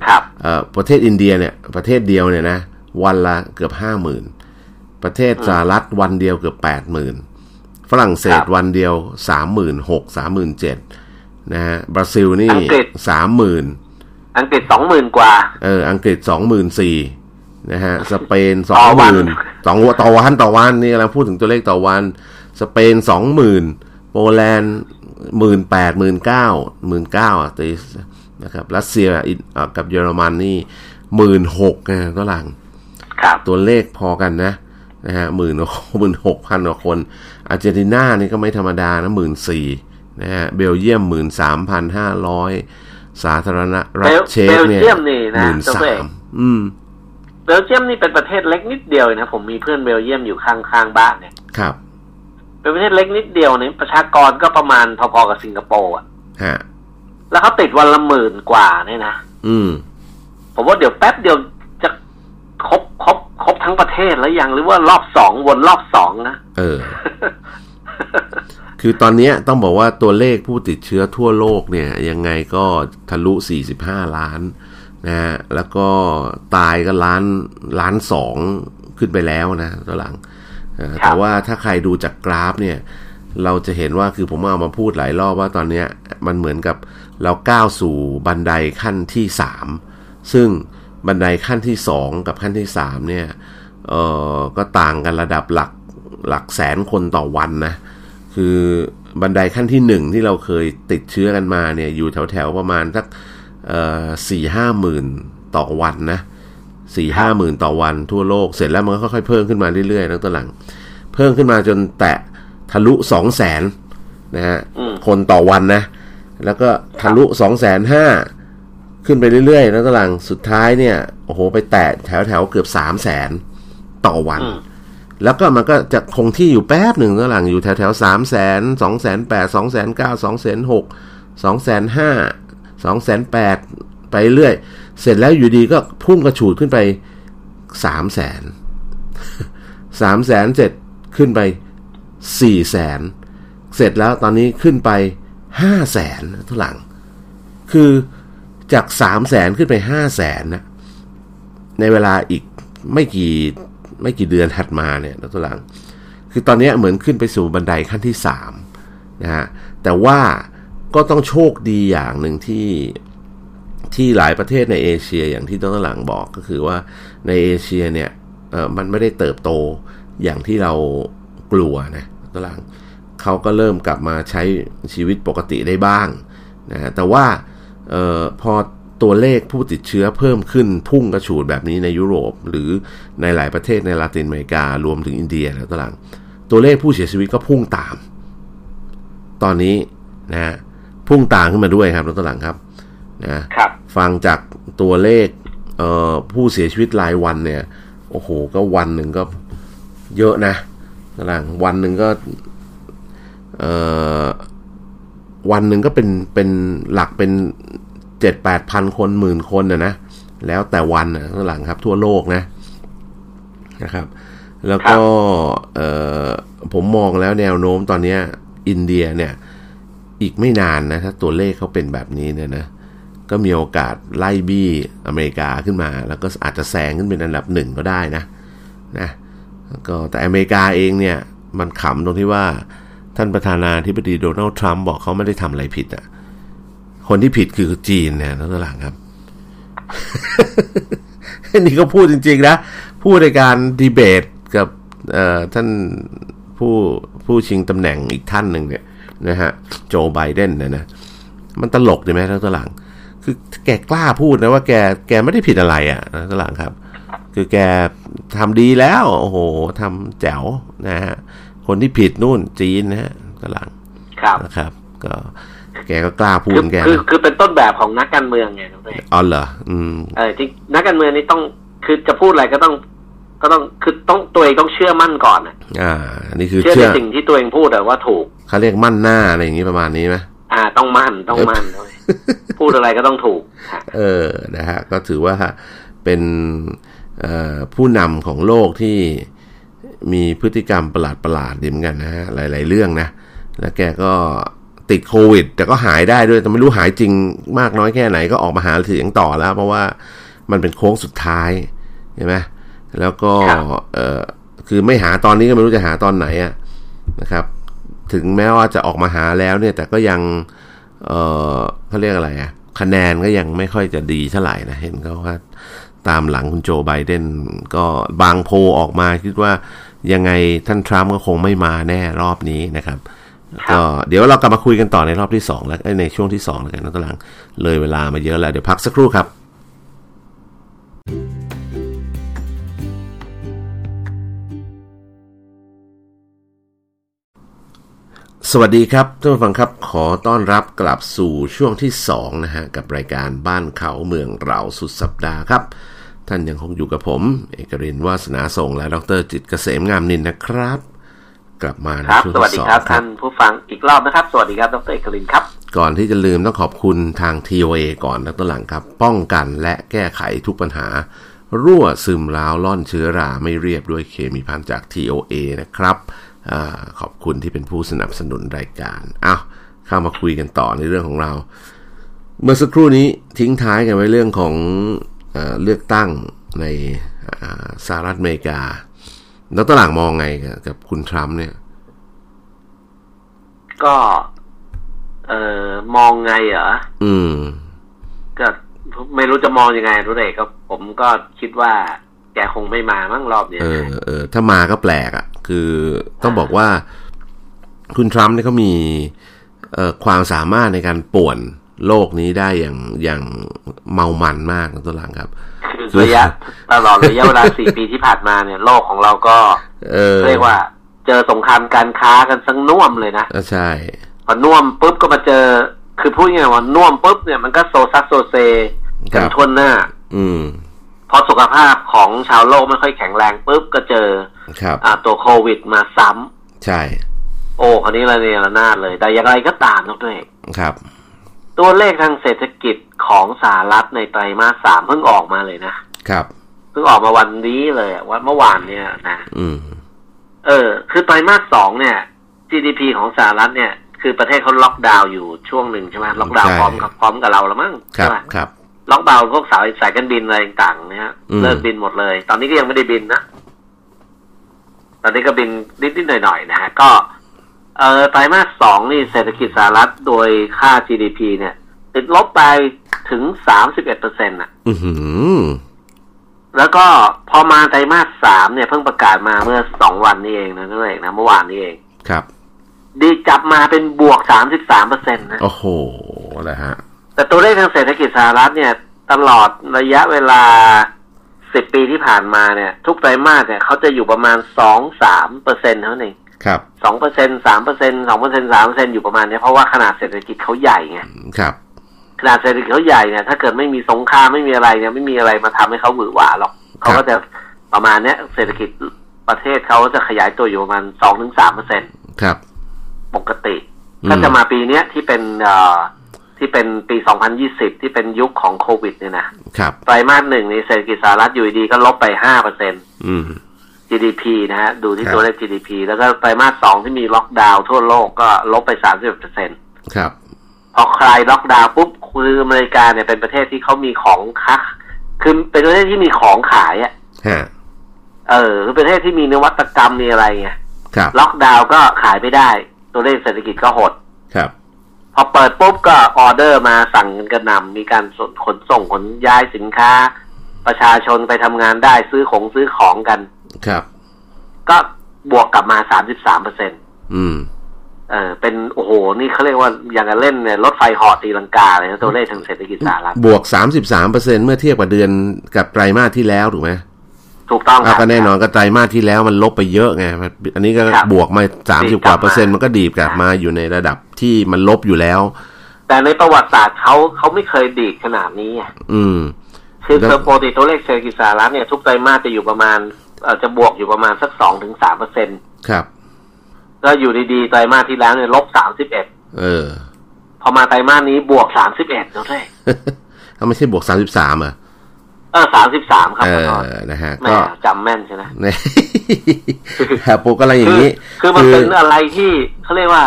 ประเทศอินเดียเนี่ยประเทศเดียวเนี่ยนะวันละเกือบห้าหมื่นประเทศสหรัฐวันเดียวเกือบแปดหมื่นฝรั่งเศสวันเดียวสามหมื่นหกสามหมื่นเจ็ดนะฮะบราซิลนี่สามหมื่นอังกฤษสองหมื่นกว่า เออ อังกฤษสองหมื่นสี่ นะฮะสเปนสองหมื่นสองต่อวันต่อวันนี่เราพูดถึงตัวเลขต่อวัน สเปนสองหมื่นโปแลนด์หมื่นแปดหมื่นเก้าหมื่นเก้าอะตีนะครับรัสเซียกับเยอรมันนี่หมื่นหกนะตัวหลังตัวเลขพอกันนะนะฮะหมื่นหมื่นหกพันกว่าคน อาร์เจนตินานี่ก็ไม่ธรรมดานะหมื่นสี่นะฮะเบลเยียมหมื่นสามพันห้าร้อยสาธารณรัฐเช็กเนี่ยหมื่นสามอืมเบลเยียมนี่เป็นประเทศเล็กนิดเดียวนะผมมีเพื่อนเบลเยียมอยู่ข้างๆบ้านเนี่ย ครับ เป็นประเทศเล็กนิดเดียวเนี่ยประชากรก็ประมาณพอๆกับสิงคโปร์อะแล้วเขาติดวันละหมื่นกว่าเนี่ยนะอืม ผมว่าเดี๋ยวแป๊บเดียวจะครบครบครบทั้งประเทศแล้วยังหรือว่ารอบสองวนรอบสองนะเออ คือตอนนี้ต้องบอกว่าตัวเลขผู้ติดเชื้อทั่วโลกเนี่ย ยังไงก็ทะลุ 45 ล้าน นะฮะแล้วก็ตายก็ล้านล้านสองขึ้นไปแล้วนะตัวหลังแต่ว่าถ้าใครดูจากกราฟเนี่ย เราจะเห็นว่าคือผมเอามาพูดหลายรอบว่าตอนนี้มันเหมือนกับเราก้าวสู่บันไดขั้นที่สามซึ่งบันไดขั้นที่สองกับขั้นที่สามเนี่ยเออก็ต่างกันระดับหลักหลักแสนคนต่อวันนะ คือบันไดขั้นที่หนึ่งที่เราเคยติดเชื้อกันมาเนี่ยอยู่แถวๆประมาณสัก สี่ห้าหมื่นต่อวันนะสี่ห้าหมื่นต่อวันทั่วโลกเสร็จแล้วมันก็ค่อยๆเพิ่มขึ้นมาเรื่อยๆตั้งแต่หลัง เพิ่มขึ้นมาจนแตะทะลุสองแสนนะฮะคนต่อวันนะ แล้วก็ทะลุสองแสนห้าขึ้นไปเรื่อยๆแล้วตลังสุดท้ายเนี่ยโอ้โหไปแตะแถวแถวเกือบสามแสนต่อวัน แล้วก็มันก็จะคงที่อยู่แป๊บหนึ่งตลังอยู่แถวแถวสามแสนสองแสนแปดสองแสนเก้าสองแสนหกสองแสนห้า สองแสนแปดไปเรื่อย เสร็จแล้วอยู่ดีก็พุ่งกระฉูดขึ้นไปสามแสนสามแสนเสร็จขึ้นไปสี่แสนเสร็จแล้วตอนนี้ขึ้นไปห้าแสนทุหลัง คือจากสามแสนขึ้นไปห้าแสนนะในเวลาอีกไม่กี่ไม่กี่เดือนถัดมาเนี่ยทุหลัง คือตอนนี้เหมือนขึ้นไปสู่บันไดขั้นที่สามนะฮะแต่ว่า ก็ต้องโชคดีอย่างหนึ่งที่ที่หลายประเทศในเอเชียอย่างที่ต้นหลังบอกก็คือว่าในเอเชียเนี่ยเออมันไม่ได้เติบโตอย่างที่เรากลัวนะต้นหลังเขาก็เริ่มกลับมาใช้ชีวิตปกติได้บ้างนะแต่ว่าออพอตัวเลขผู้ติดเชื้อเพิ่มขึ้นพุ่งกระฉูดแบบนี้ในยุโรป หรือในหลายประเทศในลาตินอเมริการวมถึงอินเดียแล้วต่างตัวเลขผู้เสียชีวิตก็พุ่งตาม ตอนนี้นะ พุ่งตามขึ้นมาด้วยครับรถตลังครับนะครับฟังจากตัวเลขผู้เสียชีวิตรายวันเนี่ย โอ้โห ก็วันหนึ่งก็เยอะนะตลังวันหนึ่งก็วันหนึ่งก็เป็นเป็นหลักเป็นเจ็ดแปดพันคนหมื่นคนนะนะแล้วแต่วันนะข้างหลังครับ ทั่วโลกนะนะครับ แล้วก็ผมมองแล้วแนวโน้มตอนนี้อินเดียเนี่ย อีกไม่นานนะถ้าตัวเลขเขาเป็นแบบนี้เนี่ยนะก็มีโอกาสไล่บี้อเมริกาขึ้นมา แล้วก็อาจจะแซงขึ้นเป็นอันดับหนึ่งก็ได้นะนะก็แต่อเมริกาเองเนี่ยมันขำตรงที่ว่าท่านประธานาธิบดีโดนัลด์ทรัมป์บอกเขาไม่ได้ทำอะไรผิดอะคนที่ผิดคือจีนเนี่ยนั่นหลังครับ นี่ก็พูดจริงๆนะพูดในการดีเบตกับท่านผู้ผู้ชิงตำแหน่งอีกท่านหนึ่งเนี่ย นะฮะโจไบเดนเนี่ยนะมันตลกดีไหมท่านหลัง คือแกกล้าพูดนะว่าแกแกไม่ได้ผิดอะไรอะท่านหลังครับ คือแกทำดีแล้วโอ้โหทำแจ๋วนะฮะคนที่ผิดนู่นจีนนะฮะกำลังครับนะครับ ก็แกก็กล้าพูดแกคือคือเป็นต้นแบบของนักการเมืองไงน้องเต้อ๋อเหรออืมเออที่นักการเมืองนี่ต้องคือจะพูดอะไรก็ต้อง ก็ต้องคือต้องตัวเองต้องเชื่อมั่นก่อนอะอ่านี่คือเชื่อในสิ่งที่ตัวเองพูดแต่ว่าถูกเขาเรียกมั่นหน้าอะไรอย่างนี้ประมาณนี้ไหมอ่า ต้องมั่นต้องมั่นด้วยพูดอะไรก็ต้องถูกเออนะฮะก็ถือว่าเป็นผู้นำของโลกที่มีพฤติกรรมประหลาดประหลาดดีเหมือนกันนะฮะหลาย ๆ เรื่องนะ แล้วแกก็ติดโควิด แต่ก็หายได้ด้วย แต่ไม่รู้หายจริงมากน้อยแค่ไหนก็ออกมาหาเสียงต่อแล้ว เพราะว่ามันเป็นโค้งสุดท้ายใช่ไหม แล้วก็เออคือไม่หาตอนนี้ก็ไม่รู้จะหาตอนไหนอะนะครับ ถึงแม้ว่าจะออกมาหาแล้วเนี่ย แต่ก็ยังเออเขาเรียกอะไรอะคะแนนก็ยังไม่ค่อยจะดีเท่าไหร่นะ เห็นเขาว่าตามหลังคุณโจไบเดนก็บางโพออกมาคิดว่ายังไงท่านทรัมป์ก็คงไม่มาแน่รอบนี้นะครับก็เดี๋ยวเรากลับมาคุยกันต่อในรอบที่สองแล้วในช่วงที่สองแล้วกันนะตหลังเลยเวลามาเยอะแล้ว เดี๋ยวพักสักครู่ครับ สวัสดีครับท่านผู้ฟังครับขอต้อนรับกลับสู่ช่วงที่2นะฮะกับรายการบ้านเขาเมืองเราสุดสัปดาห์ครับ ท่านยังคงอยู่กับผม เอกรินวาสนาส่งและดรจิตเกษมงามนินนะครับ กลับมาในช่วงที่สองครับท่านผู้ฟังอีกรอบนะครับ สวัสดีครับดรเอกรินครับ ก่อนที่จะลืมต้องขอบคุณทาง TOA ก่อนนะตัวหลังครับ ป้องกันและแก้ไขทุกปัญหา รั่วซึมล้าวล่อนเชื้อราไม่เรียบด้วยเคมีพันจาก TOA นะครับอขอบคุณที่เป็นผู้สนับสนุนรายการอ้าวเข้ามาคุยกันต่อในเรื่องของเรา เมื่อสักครู่นี้ทิ้งท้ายกันไว้เรื่องของเลือกตั้งในสหรัฐอเมริกา แล้วตลาดมองไงกับคุณทรัมป์เนี่ย ก็ เอ่อมองไงเหรอ อืมก็ ไม่รู้จะมองยังไงรู้เลยก็ผมก็คิดว่าแกคงไม่มามั่งรอบเนี้ยเออเออถ้ามาก็แปลกอะ่ะ คือต้องบอกว่า คุณทรัมป์เนี่ยเขามีเอ่อความสามารถในการป่วนโลกนี้ได้อย่างอย่างเมามันมากนะตัวหลังครับคือระยะตลอดระยะเวลาสี่ปีที่ผ่านมาเนี่ยโลกของเราก็เรียกว่า เจอสงครามการค้ากันสังน่วมเลยนะใช่พอน่วมปุ๊บก็มาเจอ คือพูดง่ายว่าน่วมปุ๊บเนี่ยมันก็โซซัสโซเซ กันทวนหน้า อืมพอสุขภาพของชาวโลกไม่ค่อยแข็งแรงปุ๊บก็เจอครับอ่าตัวโควิดมาซ้ำใช่ โอ้คราวนี้ระเนระนาดเลย แต่อย่างไรก็ตามนะด้วยครับ ตัวเลขทางเศรษฐกิจของสหรัฐในไตรมาสสามเพิ่งออกมาเลยนะครับเพิ่งออกมาวันนี้เลยวันเมื่อวานเนี่ยนะอืม เออ คือไตรมาสสองเนี่ย GDP ของสหรัฐเนี่ยคือประเทศเขาล็อกดาวน์อยู่ช่วงหนึ่งใช่ไหมล็อกดาวน์พร้อมกับพร้อมกับเราแล้วมั้งใช่ไหมครับ ล็อกดาวน์พวกสายสายการบินอะไรต่างๆเนี่ยเลิกบินหมดเลย ตอนนี้ก็ยังไม่ได้บินนะตอนนี้ก็บินนิดๆหน่อยๆนะฮะก็เอ่อไตรมาสสองนี่เศรษฐกิจสหรัฐโดยค่า GDP เนี่ย ติดลบไปถึงสามสิบเอ็ดเปอร์เซ็นต์อะแล้วก็พอมาไตรมาสสามเนี่ยเพิ่งประกาศมาเมื่อสองวันนี้เองนะนั่นเองนะเมื่อวานนี้เองครับ ดีจับมาเป็นบวกสามสิบสามเปอร์เซ็นต์นะ โอ้โหอะไรฮะ แต่ตัวเลขทางเศรษฐกิจสหรัฐเนี่ยตลอดระยะเวลาสิบปีที่ผ่านมาเนี่ย ทุกไตรมาสเนี่ยเขาจะอยู่ประมาณสองสามเปอร์เซ็นต์เท่านั้นเองครับสองเปอร์เซ็นต์สามเปอร์เซ็นต์สองเปอร์เซ็นต์สามเปอร์เซ็นต์อยู่ประมาณนี้เพราะว่าขนาดเศรษฐกิจเขาใหญ่ไงครับ ขนาดเศรษฐกิจเขาใหญ่เนี่ยถ้าเกิดไม่มีสงครามไม่มีอะไรเนี่ยไม่มีอะไรมาทำให้เขาหวือหวาหรอกเขาก็จะประมาณเนี้ยเศรษฐกิจประเทศเขาจะขยายตัวอยู่ประมาณสองถึงสามเปอร์เซ็นต์ครับ ปกติ ก็จะมาปีเนี้ยที่เป็นเอ่อ ที่เป็นปี 2020 ที่เป็นยุคของโควิดเนี่ยนะครับไตรมาสหนึ่งในเศรษฐกิจสหรัฐอยู่ดีก็ลบไปห้าเปอร์เซ็นต์ GDP นะฮะ ดูที่ตัวเลข GDP แล้วก็ไตรมาสสองที่มีล็อกดาวน์ทั่วโลกก็ลบไปสามสิบเปอร์เซ็นต์ครับพอคลายล็อกดาวน์ปุ๊บคืออเมริกาเนี่ยเป็นประเทศที่เขามีของคักคือเป็นประเทศที่มีของขายอะเออคือประเทศที่มีนวัตกรรมมีอะไรไงล็อกดาวน์ก็ขายไม่ได้ ตัวเลขเศรษฐกิจก็หดครับพ อเปิดปุ๊บก็ออเดอร์มาสั่งกันกระหน่ำมีการขนส่งขนย้ายสินค้า ประชาชนไปทำงานได้ซื้อของซื้อของกัน ครับ ก็บวกกลับมาสามสิบสามเปอร์เซ็นต์อืม เออเป็นโอ้โห นี่เขาเรียกว่าอย่างกับเล่นเนี่ยรถไฟเหาะตีลังกาเลยนะตัวเลขทางเศรษฐกิจสหรัฐบวกสามสิบสามเปอร์เซ็นต์เมื่อเทียบกับเดือนกับไตรมาสที่แล้วถูกไหม ถูกต้องก็แน่นอนก็ไตรมาสที่แล้วมันลบไปเยอะไงอันนี้ก็บวกมาสามสิบกว่าเปอร์เซ็นต์มันก็ดีกลับมาอยู่ในระดับที่มันลบอยู่แล้ว แต่ในประวัติศาสตร์เขาเขาไม่เคยดีดขนาดนี้อืม คือเทอร์โปรติตัวเลขเศรษฐกิจสหรัฐเนี่ยทุกไตรมาสจะอยู่ประมาณเอ่อจะบวกอยู่ประมาณสักสองถึงสามเปอร์เซ็นต์ครับก็อยู่ดีๆไตรมาสที่แล้วเนี่ยลบสามสิบเอ็ดเออ พอมาไตรมาสนี้บวกสามสิบเอ็ดแล้วด้วยเขาไม่ใช่บวกสามสิบสามอะ เออสามสิบสามครับเออนะฮะก็จำแม่นใช่ไหมฮะปกอะไรอย่างนี้ คือมันเป็นอะไรที่เขาเรียกว่า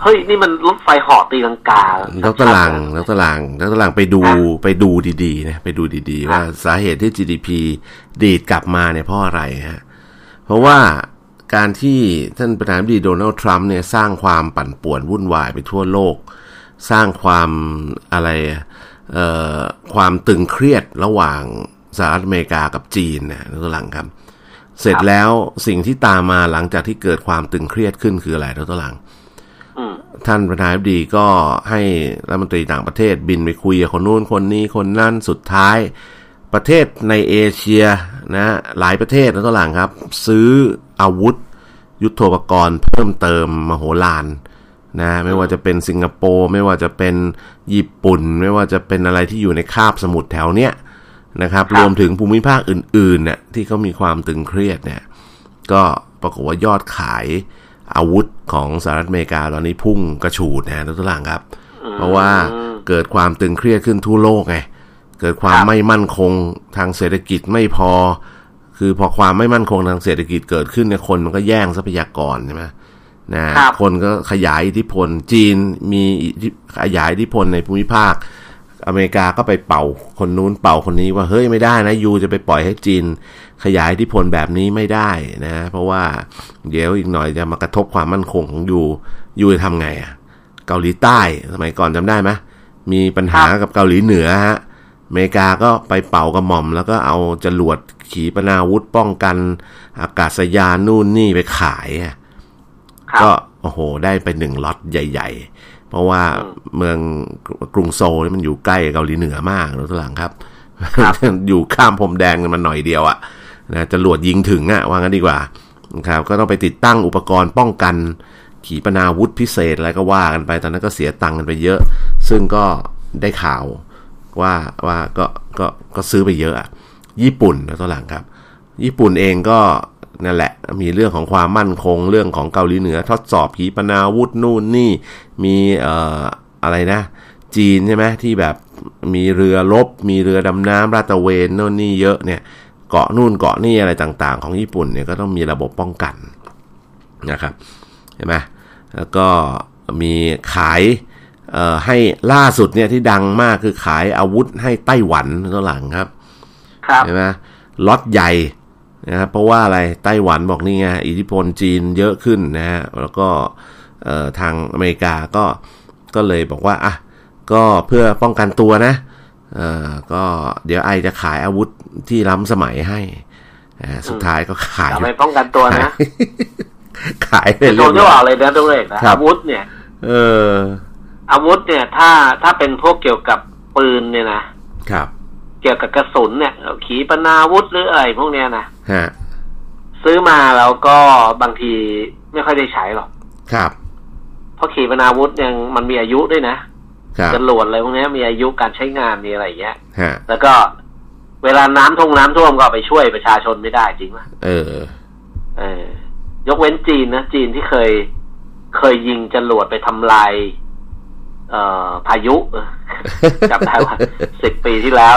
เฮ้ย นี่มันรถไฟหอตีลังกาแล้วตารางแล้วตารางแล้วตารางไปดูไปดูดีๆนะไปดูดีๆ ว่าสาเหตุที่ GDP ดีดกลับมาเนี่ยเพราะอะไรฮะ เพราะว่าการที่ท่านประธานาธิบดีโดนัลด์ทรัมป์เนี่ยสร้างความปั่นป่วนวุ่นวายไปทั่วโลก สร้างความอะไรเอ่อ ความตึงเครียดระหว่างสหรัฐอเมริกากับจีนนะทุกหลังครับ เสร็จแล้วสิ่งที่ตามมาหลังจากที่เกิดความตึงเครียดขึ้นคืออะไรทุกหลังท่านประธานาธิบดีก็ให้รัฐมนตรีต่างประเทศบินไปคุยกับคนนู้นคนนี้คนนั่นสุดท้าย ประเทศในเอเชียนะหลายประเทศแล้วก็หลังครับ ซื้ออาวุธ ยุทโธปกรณ์เพิ่มเติมมโหฬาร นะไม่ว่าจะเป็นสิงคโปร์ไม่ว่าจะเป็นญี่ปุ่น ไม่ว่าจะเป็นอะไรที่อยู่ในคาบสมุทรแถวเนี้ยนะครับ รวมถึงภูมิภาคอื่นๆเนี่ยที่เขามีความตึงเครียดเนี่ยก็ปรากฏว่ายอดขายอาวุธของสหรัฐอเมริกาตอนนี้พุ่งกระฉูดนะทุกท่านครับ เพราะว่าเกิดความตึงเครียดขึ้นทั่วโลกไงเกิดความไม่มั่นคงทางเศรษฐกิจไม่พอ คือพอความไม่มั่นคงทางเศรษฐกิจเกิดขึ้นเนี่ยคนมันก็แย่งทรัพยากรใช่ไหม นะคนก็ขยายอิทธิพล จีนมีขยายอิทธิพลในภูมิภาค อเมริกาก็ไปเป่าคนนู้นเป่าคนนี้ว่าเฮ้ยไม่ได้นะยูจะไปปล่อยให้จีน ขยายอิทธิพลแบบนี้ไม่ได้นะ เพราะว่าเดี๋ยวอีกหน่อยจะมากระทบความมั่นคงของยูยูจะทำไงอะ่ะเกาหลีใต้สมัยก่อนจำได้ไหมมีปัญหากับเกาหลีเหนือฮะอเมริกาก็ไปเป่ากระหม่อม แล้วก็เอาจรวดขีปนาวุธป้องกัน อากาศยานนู่นนี่ไปขาย ก็โอ้โห ได้ไปหนึ่งล็อตใหญ่ ๆ เพราะว่าเมืองกรุงโซลนี่มันอยู่ใกล้เกาหลีเหนือมากนะทุกหลังครับ อยู่ข้ามพรมแดงกันมาหน่อยเดียวอะ่ะนะจะหลวดยิงถึงอะว่างั้นดีกว่าครับก็ต้องไปติดตั้งอุปกรณ์ป้องกัน ขีปนาวุธพิเศษอะไรก็ว่ากันไป ตอนนั้นก็เสียตังค์กันไปเยอะ ซึ่งก็ได้ข่าวว่าว่าก็ก็ก็ซื้อไปเยอะอะญี่ปุ่นนะตัวหลังครับ ญี่ปุ่นเองก็ นั่นแหละ มีเรื่องของความมั่นคงเรื่องของเกาหลีเหนือ ทดสอบขีปนาวุธนู่นนี่ มีเอ่ออะไรนะ จีนใช่ไหมที่แบบมีเรือรบมีเรือดำน้ำราตะเวนโน่นนี่เยอะเนี่ยเกาะนู่นเกาะนี่อะไรต่างๆ ของญี่ปุ่นเนี่ยก็ต้องมีระบบป้องกันนะครับเห็นไหมแล้วก็มีขายให้ล่าสุดเนี่ยที่ดังมากคือขายอาวุธให้ไต้หวันตัวหลังครับครับเห็นไหมล็อตใหญ่ นะครับเพราะว่าอะไรไต้หวันบอกนี่ไงอิทธิพลจีนเยอะขึ้นนะฮะแล้วก็ทางอเมริกาก็ก็เลยบอกว่าอะก็เพื่อป้องกันตัวนะเออก็เดี๋ยวไอจะขายอาวุธที่ล้ำสมัยให้สุดท้ายก็ขายไม่ป้องกันตัวนะ ขายไปเรื่อยๆโดนว่าเลยนะตัวเอกนะอาวุธเนี่ย เออ อาวุธเนี่ย ถ้าถ้าเป็นพวกเกี่ยวกับปืนเนี่ยนะครับ เกี่ยวกับกระสุนเนี่ยขีปนาวุธหรืออะไรพวกเนี้ยนะฮะซื้อมาแล้วก็บางทีไม่ค่อยได้ใช้หรอกครับ เพราะขีปนาวุธยังมันมีอายุด้วยนะจรวดอะไรพวกนี้มีอายุการใช้งานมีอะไรอย่างเงี้ยแล้วก็เวลาน้ำท่วมน้ำท่วมก็ไปช่วยประชาชนไม่ได้จริงไหมเออ เออ ยกเว้นจีนนะจีนที่เคยเคยยิงจรวดไปทำลาย เอ่อพายุจำได้ว่าสิบปีที่แล้ว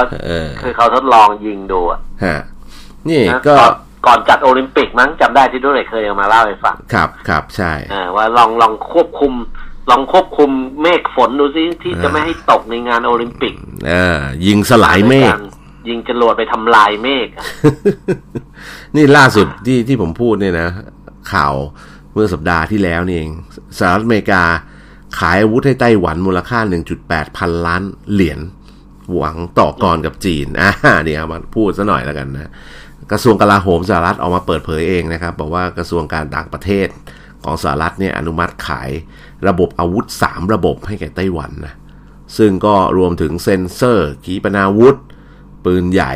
คือเขาทดลองยิงดูอะนี่ก็ก่อนจัดโอลิมปิกมั้งจำได้ที่ด้วยเคยเอามาเล่าให้ฟังครับครับใช่ว่าลองลองควบคุม ลองควบคุมเมฆฝนดูซิที่จะไม่ให้ตกในงานโอลิมปิกเออยิงสลายเมฆยิงจรวดไปทำลายเมฆนี่ล่าสุดที่ที่ผมพูดเนี่ยนะ ข่าวเมื่อสัปดาห์ที่แล้วนี่เองสหรัฐอเมริกา ขายอาวุธให้ไต้หวันมูลค่า 1.8 พันล้านเหรียญหวังต่อกรกับจีนอ่าเดี๋ยมาพูดซะหน่อยแล้วกันนะกระทรวงกลาโหมสหรัฐออกมาเปิดเผยเองนะครับ บอกว่ากระทรวงการต่างประเทศของสหรัฐเนี่ยอนุมัติขายระบบอาวุธ 3 ระบบให้แก่ไต้หวันนะซึ่งก็รวมถึงเซ็นเซอร์ขีปนาวุธ ปืนใหญ่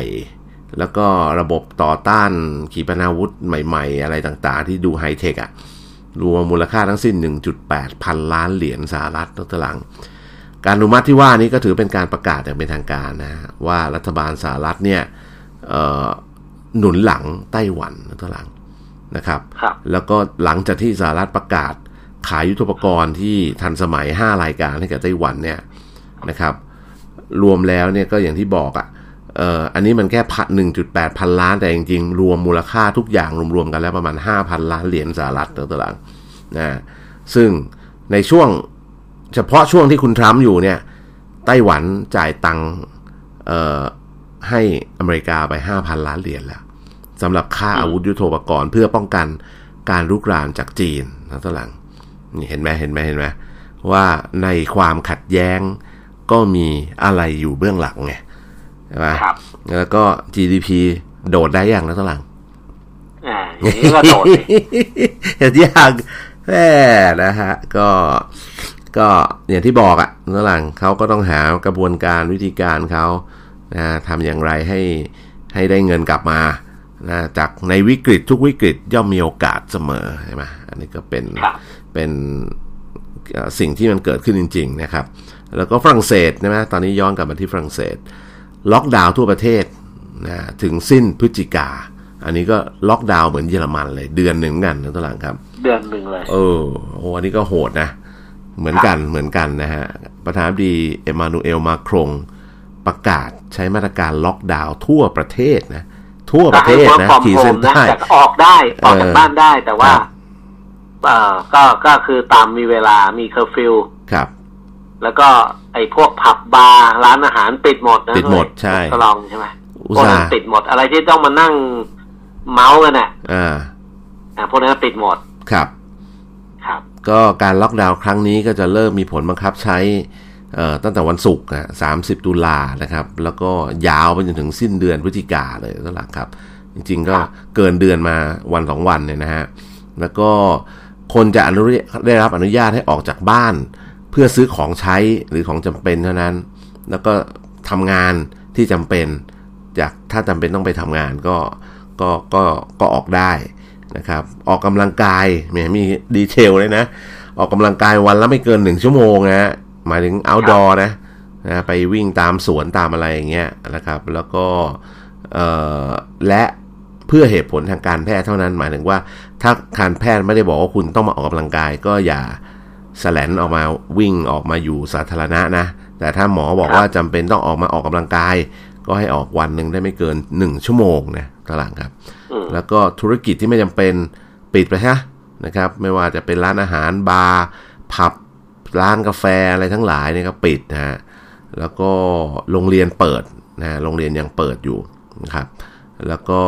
แล้วก็ระบบต่อต้านขีปนาวุธใหม่ ๆ อะไรต่างๆ ที่ดูไฮเทคอะ รวมมูลค่าทั้งสิ้น 1.8 พันล้านเหรียญสหรัฐต่อหลัง การอนุมัติที่ว่านี้ก็ถือเป็นการประกาศอย่างเป็นทางการนะว่ารัฐบาลสหรัฐเนี่ยหนุนหลังไต้หวันต่อหลังนะครับรบแล้วก็หลังจากที่สหรัฐประกาศขายยุทธปกรณ์ที่ทันสมัย 5 รายการให้กับไต้หวันเนี่ยนะครับ รวมแล้วเนี่ยก็อย่างที่บอกอะ่ะเอันนี้มันแค่พันหนึ่งจุดแปดพันล้านแต่จริงๆ รวมมูลค่าทุกอย่างรวมๆกันแล้วประมาณห้าพันล้านเหรียญสหรัฐต่อตารางนะซึ่งในช่วงเฉพาะช่วงที่คุณทรัมป์อยู่เนี่ยไต้หวันจ่ายตังค์ให้อเมริกาไปห้าพันล้านเหรียญแล้วสำหรับค่าอาวุธยุโทโธปกรณ์เพื่อป้องกันการรุกรานจากจีนนะตารางนี่เห็นไหมเห็นไหมเห็นไหมว่าในความขัดแย้งก็มีอะไรอยู่เบื้องหลังไง ใช่ไหมครับแล้วก็ GDP โดดได้อย่างนะตลังอ่าอย่างนี้ก็โดดเห็นยังแม่นะฮะ ก็ก็อย่างที่บอกอะตลังเขาก็ต้องหากระบวนการวิธีการเขานะทำอย่างไรให้ให้ได้เงินกลับมานะจากในวิกฤตทุกวิกฤตย่อมมีโอกาสเสมอใช่ไหมอันนี้ก็เป็นเป็นสิ่งที่มันเกิดขึ้นจริง ๆ นะครับ แล้วก็ฝรั่งเศสใช่ไหมตอนนี้ย้อนกลับมาที่ฝรั่งเศส ล็อกดาวน์ทั่วประเทศนะถึงสิ้นพฤศจิกา อันนี้ก็ล็อกดาวน์เหมือนเยอรมันเลย เดือนหนึ่งกันนะตัวหลังครับ เดือนหนึ่งเลยเออโอ้อันนี้ก็โหดนะ เหมือนกันเหมือนกันนะฮะประธานาธิบดีเอมานูเอลมาครงประกาศใช้มาตรการล็อกดาวน์ทั่วประเทศนะ ทั่วประเทศนะขีดเส้นใต้ออกได้ออกจากบ้านได้แต่ว่าเออก็ก็คือตามมีเวลามีเคอร์ฟิวครับ แล้วก็ไอ้พวกผับบาร์ร้านอาหารปิดหมดนะปิดหมดใช่ก็ลองใช่ไหมพวกนั้นปิดหมดอะไรที่ต้องมานั่งเมาส์กันอะอ่าอ่าพวกนั้นปิดหมดครับ ครับ ก็การล็อกดาวน์ครั้งนี้ก็จะเริ่มมีผลบังคับใช้ตั้งแต่วันศุกร์นะสามสิบตุลานะครับ แล้วก็ยาวไปจนถึงสิ้นเดือนพฤศจิกาเลยนั่นแหละครับ จริง ๆ ก็เกินเดือนมาวันสองวันเนี่ยนะฮะ แล้วก็คนจะอนุได้รับอนุญาตให้ออกจากบ้าน เพื่อซื้อของใช้หรือของจำเป็นเท่านั้น แล้วก็ทำงานที่จำเป็น จากถ้าจำเป็นต้องไปทำงานก็ก็ก็ก็ออกได้นะครับ ออกกำลังกายแหมมีดีเทลเลยนะ ออกกำลังกายวันละไม่เกินหนึ่งชั่วโมงนะ หมายถึง outdoor นะนะไปวิ่งตามสวนตามอะไรอย่างเงี้ยนะครับ แล้วก็และเพื่อเหตุผลทางการแพทย์เท่านั้น หมายถึงว่าถ้าการแพทย์ไม่ได้บอกว่าคุณต้องมาออกกำลังกายก็อย่า แสลนออกมาวิ่งออกมาอยู่สาธารณะนะ แต่ถ้าหมอบอกว่าจำเป็นต้องออกมาออกกำลังกาย ก็ให้ออกวันหนึ่งได้ไม่เกินหนึ่งชั่วโมงนะตารางครับ แล้วก็ธุรกิจที่ไม่จำเป็นปิดไปฮะนะครับ ไม่ว่าจะเป็นร้านอาหารบาร์ผับร้านกาแฟอะไรทั้งหลายเนี่ยก็ปิดนะฮะแล้วก็โรงเรียนเปิดนะโรงเรียนยังเปิดอยู่นะครับ แล้วก็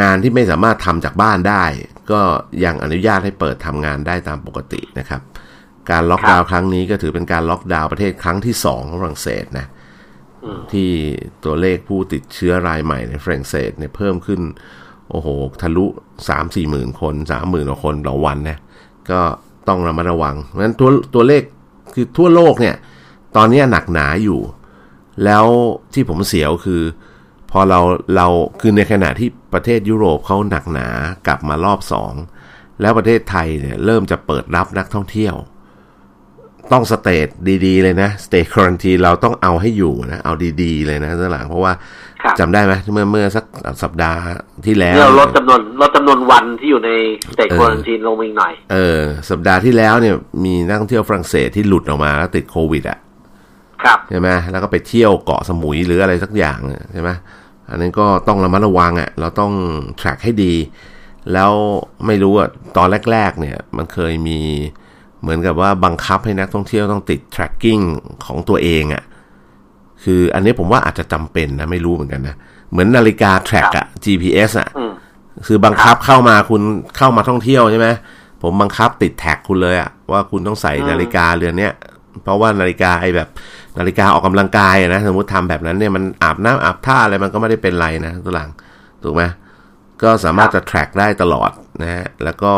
งานที่ไม่สามารถทำจากบ้านได้ ก็ยังอนุญาตให้เปิดทำงานได้ตามปกตินะครับ การล็อกดาวน์ครั้งนี้ก็ถือเป็นการล็อกดาวน์ประเทศครั้งที่สองของฝรั่งเศสนะที่ตัวเลขผู้ติดเชื้อรายใหม่ในฝรั่งเศสเนี่ยเพิ่มขึ้น โอ้โห ทะลุสามสี่หมื่นคนสามหมื่นกว่าคนต่อวันนะก็ต้องระมัดระวังเพราะฉะนั้นตัวตัวเลขคือทั่วโลกเนี่ย ตอนนี้หนักหนาอยู่ แล้วที่ผมเสียวคือ พอเราเราคือในขณะที่ประเทศยุโรปเขาหนักหนากลับมารอบสองแล้วประเทศไทยเนี่ยเริ่มจะเปิดรับนักท่องเที่ยว ต้อง state ดีๆเลยนะ state quarantine เราต้องเอาให้อยู่นะเอาดีๆเลยนะท่านหลังเพราะว่าจำได้ไหมเมื่อเมื่อสักสัปดาห์ที่แล้วเราลดจำนวนลดจำนวนวันที่อยู่ใน state quarantine ลงอีกหน่อยเออสัปดาห์ที่แล้วเนี่ยมีนักท่องเที่ยวฝรั่งเศสที่หลุดออกมาแล้วติดโควิดอะครับ ใช่ไหมแล้วก็ไปเที่ยวเกาะสมุยหรืออะไรสักอย่างใช่ไหมอันนี้ก็ต้องระมัดระวังอะเราต้อง track ให้ดี แล้วไม่รู้อะตอนแรก ๆ เนี่ย มันเคยมีเหมือนกับว่าบังคับให้นักท่องเที่ยวต้องติด tracking ของตัวเองอะคืออันนี้ผมว่าอาจจะจำเป็นนะไม่รู้เหมือนกันนะ เหมือนนาฬิกา track อะ GPS อะคือบังคับเข้ามาคุณเข้ามาท่องเที่ยวใช่ไหมผมบังคับติด tag คุณเลยอะว่าคุณต้องใส่นาฬิกาเรือนเนี้ย เพราะว่านาฬิกาไอ้แบบนาฬิกาออกกำลังกายนะ สมมติทำแบบนั้นเนี่ยมันอาบน้ำอาบท่าอะไรมันก็ไม่ได้เป็นไรนะตัวหลังถูกไหมก็สามารถจะ track ได้ตลอดนะฮะแล้วก็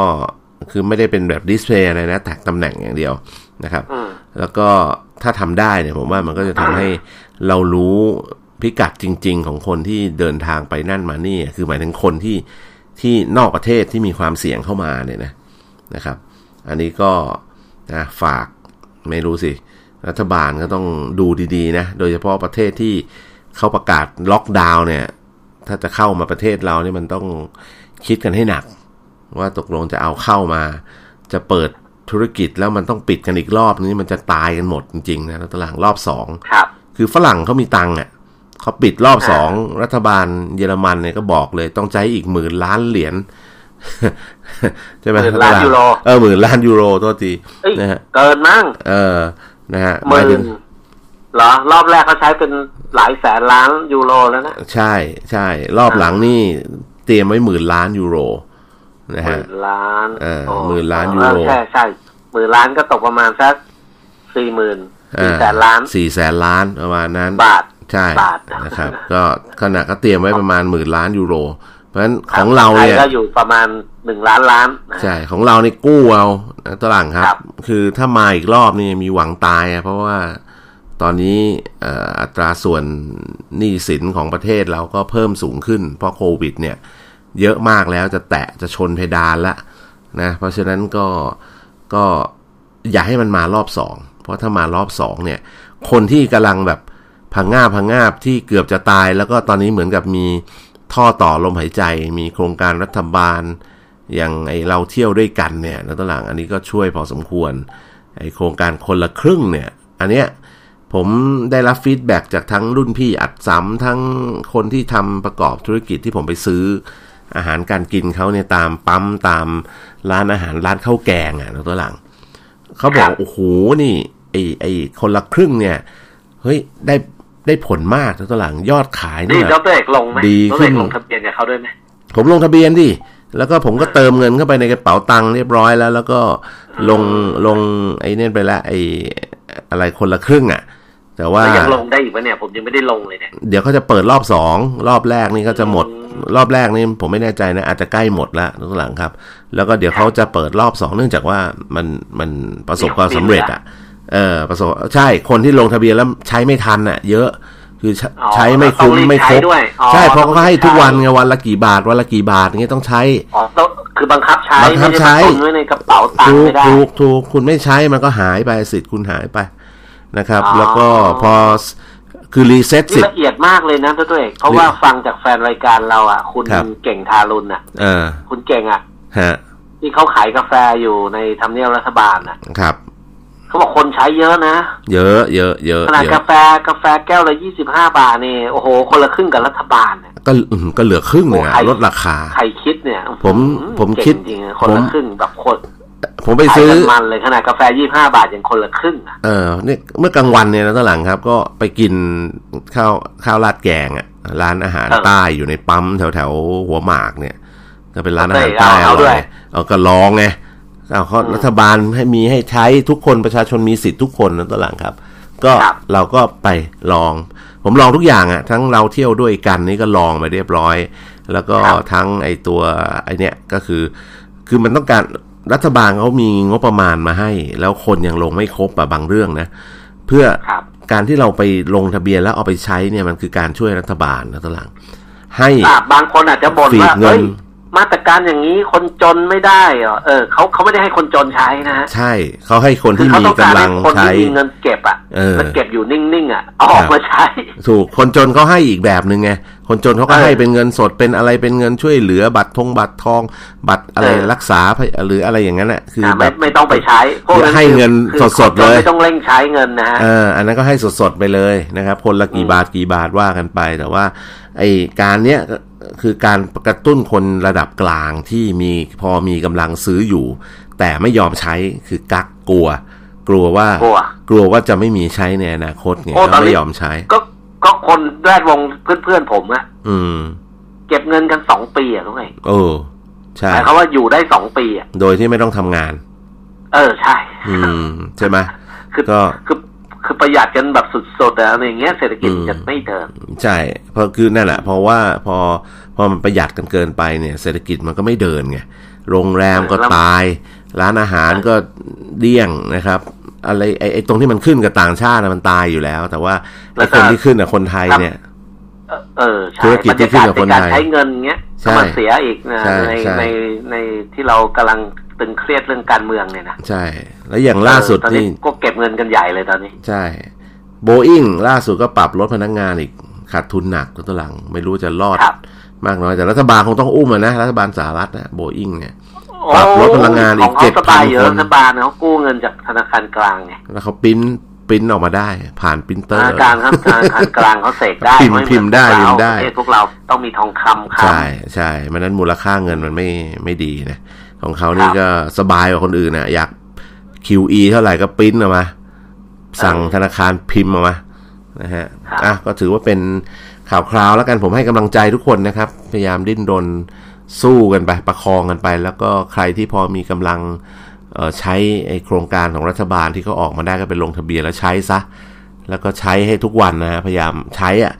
คือไม่ได้เป็นแบบ display อะไรนะ track ตำแหน่งอย่างเดียวนะครับ แล้วก็ถ้าทำได้เนี่ยผมว่ามันก็จะทำให้เรารู้พิกัดจริง ๆ ของคนที่เดินทางไปนั่นมานี่ คือหมายถึงคนที่ที่นอกประเทศที่มีความเสี่ยงเข้ามาเนี่ยนะนะครับ อันนี้ก็นะฝาก ไม่รู้สิ รัฐบาลก็ต้องดูดีๆนะ โดยเฉพาะประเทศที่เขาประกาศล็อกดาวน์เนี่ย ถ้าจะเข้ามาประเทศเราเนี่ยมันต้องคิดกันให้หนัก ว่าตกลงจะเอาเข้ามา จะเปิดธุรกิจแล้วมันต้องปิดกันอีกรอบนี้มันจะตายกันหมดจริงๆนะตลาดรอบสองครับคือฝรั่งเขามีตังค์อะเขาปิดรอบสองรัฐบาลเยอรมันเนี่ยก็บอกเลยต้องใช้อีกหมื่นล้านเหรียญ ใช่ไหมหมื่นล้านยูโรเออหมื่นล้านยูโรตัวทีนะฮะเกินมั้งเออนะฮะหมื่นเหรอ รอบแรกเขาใช้เป็นหลายแสนล้านยูโรแล้วนะใช่ใช่รอบหลังนี่เตรียมไว้หมื่นล้านยูโรนะฮะหมื่นล้านเออหมื่นล้านยูโรใช่ใช่หมื่นล้านก็ตกประมาณสักสี่หมื่นสี่แสนล้านสี่แสนล้านประมาณนั้นบาทใช่นะครับ ก็ขณะก็เตรียมไว้ประมาณหมื่นล้านยูโร เพราะฉะนั้นของเราเนี่ยก็อยู่ประมาณหนึ่งล้านล้านใช่ของเรานี่กู้เอาตลังครับ คือถ้ามาอีกรอบนี่มีหวังตายเพราะว่าตอนนี้อัตราส่วนหนี้สินของประเทศเราก็เพิ่มสูงขึ้น เพราะโควิด เนี่ย เยอะมากแล้วจะแตะจะชนเพดานละนะเพราะฉะนั้นก็ก็อย่าให้มันมารอบสองเพราะถ้ามารอบสองเนี่ย คนที่กำลังแบบพังงาพังงาบที่เกือบจะตายแล้วก็ตอนนี้เหมือนกับมี ท่อต่อลมหายใจมีโครงการรัฐบาล อย่างไอเราเที่ยวด้วยกันเนี่ยแล้วตหลังอันนี้ก็ช่วยพอสมควรไอโครงการคนละครึ่งเนี่ย อันเนี้ยผมได้รับฟีดแบ็จากทั้งรุ่นพี่อัดซ้ำทั้งคนที่ทำประกอบธุรกิจที่ผมไปซื้ออาหารการกินเขาเนี่ยตามปั๊มตามร้านอาหารร้านข้าวแกงอะแล้วตัวหลังเขาบอกโอ้โหนี่ไอไอคนละครึ่งเนี่ยเฮ้ยได้ ได้ผลมากตัวหลังยอดขายเนี่ยดรเอกลงไหมดีขึ้นลงทะเบียนกับเขาด้วยไหมผมลงทะเบียนดิแล้วก็ผมก็เติมเงินเข้าไปในกระเป๋าตังค์เรียบร้อยแล้ว แล้วก็ลงลงไอ้นี่ไปละไอ้อะไรคนละครึ่งอะ แต่ว่ายังลงได้อีกวะเนี่ยผมยังไม่ได้ลงเลยเนี่ยเดี๋ยวเขาจะเปิดรอบสองรอบแรกนี่ก็จะหมด รอบแรกนี่ผมไม่แน่ใจนะ อาจจะใกล้หมดแล้วทุกหลังครับ แล้วก็เดี๋ยวเขาจะเปิดรอบสองเนื่องจากว่ามันมันประสบความสำเร็จอะ เออประสบใช่คนที่ลงทะเบียนแล้วใช้ไม่ทันอะ เยอะ คือใช้ไม่คุ้มไม่ครบใช่เพราะเขาให้ทุกวันไงวันละกี่บาทวันละกี่บาทเงี้ยต้องใช้อ๋อคคือบังคับใช้บังคับใช้ไม่ได้มาตุนไว้ในกระเป๋าตังถูค์กไม่ได้ถูกถูกคุณไม่ใช้มันก็หายไปสิทธิ์คุณหายไปนะครับอ๋อแล้วก็พอคือรีเซ็ตนี่สิทละธิ์เอียดมากเลยนะตัวเอกเพราะว่าฟังจากแฟนรายการเราอะ คุณครับเก่งทารุณอะเออคุณเก่งอะฮะที่เขาขายกาแฟอยู่ในทำเนียบรัฐบาลอะครับ เขาบอกคนใช้เยอะนะ เยอะเยอะเยอะขนาดเยกาอะแฟกาแฟแก้วละยี่สิบห้าบาทนี่โอ้โห คนละครึ่งกับรัฐบาลเนี่ยก็อืมก็เหลือครึ่งเลยโอ้อะใครลดราคา ใครคิดเนี่ย ผมอื้อหือผมเก่งคิดจริงๆคนผมละครึ่งแบบคนผมไปขายซื้อกันมันเลยขนาดกาแฟยี่ห้าบาทยังคนละครึ่งอะเออเนี่ยเมื่อกลางวันเนี่ยนะตอนหลังครับ ก็ไปกินข้าวข้าวราดแกงอะ ร้านอาหารเออใต้อยู่ในปั๊มแถวแถวๆหัวหมากเนี่ย ก็เป็นร้านอาหารเออใต้อเอาด้ร่วอยยเอาก็ลองไงเอาเขาอืมรัฐบาลให้มีให้ใช้ทุกคนประชาชนมีสิทธิ์ทุกคนนะตอนหลังครับ ก็ครับเราก็ไปลอง ผมลองทุกอย่างอะ ทั้งเราเที่ยวด้วยกันนี่ก็ลองไปเรียบร้อย แล้วก็ทั้งไอตัวไอเนี้ยก็คือ คือมันต้องการรัฐบาลเขามีงบประมาณมาให้ แล้วคนยังลงไม่ครบอะบางเรื่องนะ เพื่อครับการที่เราไปลงทะเบียนแล้วเอาไปใช้เนี่ยมันคือการช่วยรัฐบาลนะตอนหลังให้อะบางคนอาจจะบ่นฟีดว่าเงินเฮ้ย มาตรการอย่างนี้คนจนไม่ได้เหรอเออเขาเขาไม่ได้ให้คนจนใช้นะฮะใช่เขาให้คนคือที่เขามีต้องการกำลัให้งคนใช้ที่มีเงินเก็บอะเออแล้วเก็บอยู่นิ่งๆอะเอาออคกรับมาใช้ ถูกคนจนเขาให้อีกแบบหนึ่งไงคนจนเขาก็เออให้เป็นเงินสดเป็นอะไรเป็นเงินช่วยเหลือบัตรทงบัตรทอง บัตรอะไรเออรักษาหรืออะไรอย่างนั้นแหละคืออะแบไม่บไม่ต้องไปใช้พวกนั้นให้เงินคือสดๆคนจนเลยไม่ต้องเร่งใช้เงินนะฮะเอออันนั้นก็ให้สดๆไปเลยนะครับคนละกี่อืมบาทกี่บาทว่ากันไปแต่ว่า ไอการเนี้ยก็ คือการกระตุ้นคนระดับกลางที่มีพอมีกำลังซื้ออยู่ แต่ไม่ยอมใช้คือกักกลัว กลัวว่ากลัวกลัวว่าจะไม่มีใช้ในอนาคตไงโอ้ตก็อนนี้ไม่ยอมใช้ ก็ก็คนแวดวงเพื่อนๆผมอะอืม เก็บเงินกันสองปีอะทุกไงเออใช่หมายความว่าอยู่ได้สองปีอะโดยที่ไม่ต้องทำงาน เออใช่ อืม ใช่ไหมคือก็คือ คือประหยัดกันแบบสุดๆอะอะไรอย่างเงี้ยเศรษฐกิจอืมจะไม่เดินใช่เพราะคือนั่นแหละเพราะว่าพอพอมันประหยัดกันเกินไปเนี่ย เศรษฐกิจมันก็ไม่เดินไงโรงแรมก็แล้วตาย ร้านอาหารก็เดี้ยงนะครับอะไรไอ้ไอ้ตรงที่มันขึ้นกับต่างชาติน่ะมันตายอยู่แล้ว แต่ว่าไอ้คนที่ขึ้นกับคนไทยเนี่ยเออเออใช่ธุรกิจที่ขึ้นกับคนบรรไทยายกาศในการใช้เงินเงี้ยใช่ก็มันเสียอีกนะใช่ในใช่ในในที่เรากำลัง ตึงเครียดเรื่องการเมืองเนี่ยนะ ใช่ แล้วอย่างล่าสุดเออตอนนี่นี้ก็เก็บเงินกันใหญ่เลยตอนนี้ ใช่โบอิงล่าสุดก็ปรับลดพนักงานอีกขาดทุนหนักตัวหลัง ไม่รู้จะรอดครับมากน้อยแต่รัฐบาลคงต้องอุ้มอะนะรัฐบาลสหรัฐนะโบอิงเนี่ยปรับลดพลังงานอีกขเขาสบายอยู่7,000รัฐบาลเขากู้เงินจากธนาคารกลางไงแล้วเขาปริ้น ปริ้นออกมาได้ ผ่านปรินเตธอร์นาคารครับธนาคารกลางเขาเสกได้พิมพ์ไเหอนพิมพ์ได้พวกเราพิมพ์ได้ประเทศพวกเราต้องมีทองคำคำใช่ใช่มันนั้นมูลค่าเงินมันไม่ไม่ดีนะของเขานี่ครับก็สบายกว่าคนอื่นนะอยาก QE เท่าไหร่ก็ปริ้นออกมา สั่งธนาคารพิมพ์ออกมานะฮะครับอะก็ถือว่าเป็นข่าวคราวแล้วกันผมให้กำลังใจทุกคนนะครับ พยายามดิ้นรนสู้กันไป ประคองกันไป แล้วก็ใครที่พอมีกำลังเอ่อ ใช้ไอโครงการของรัฐบาลที่เขาออกมาได้ก็ไปลงทะเบียนแล้วใช้ซะ แล้วก็ใช้ให้ทุกวันนะฮะพยายามใช้อะ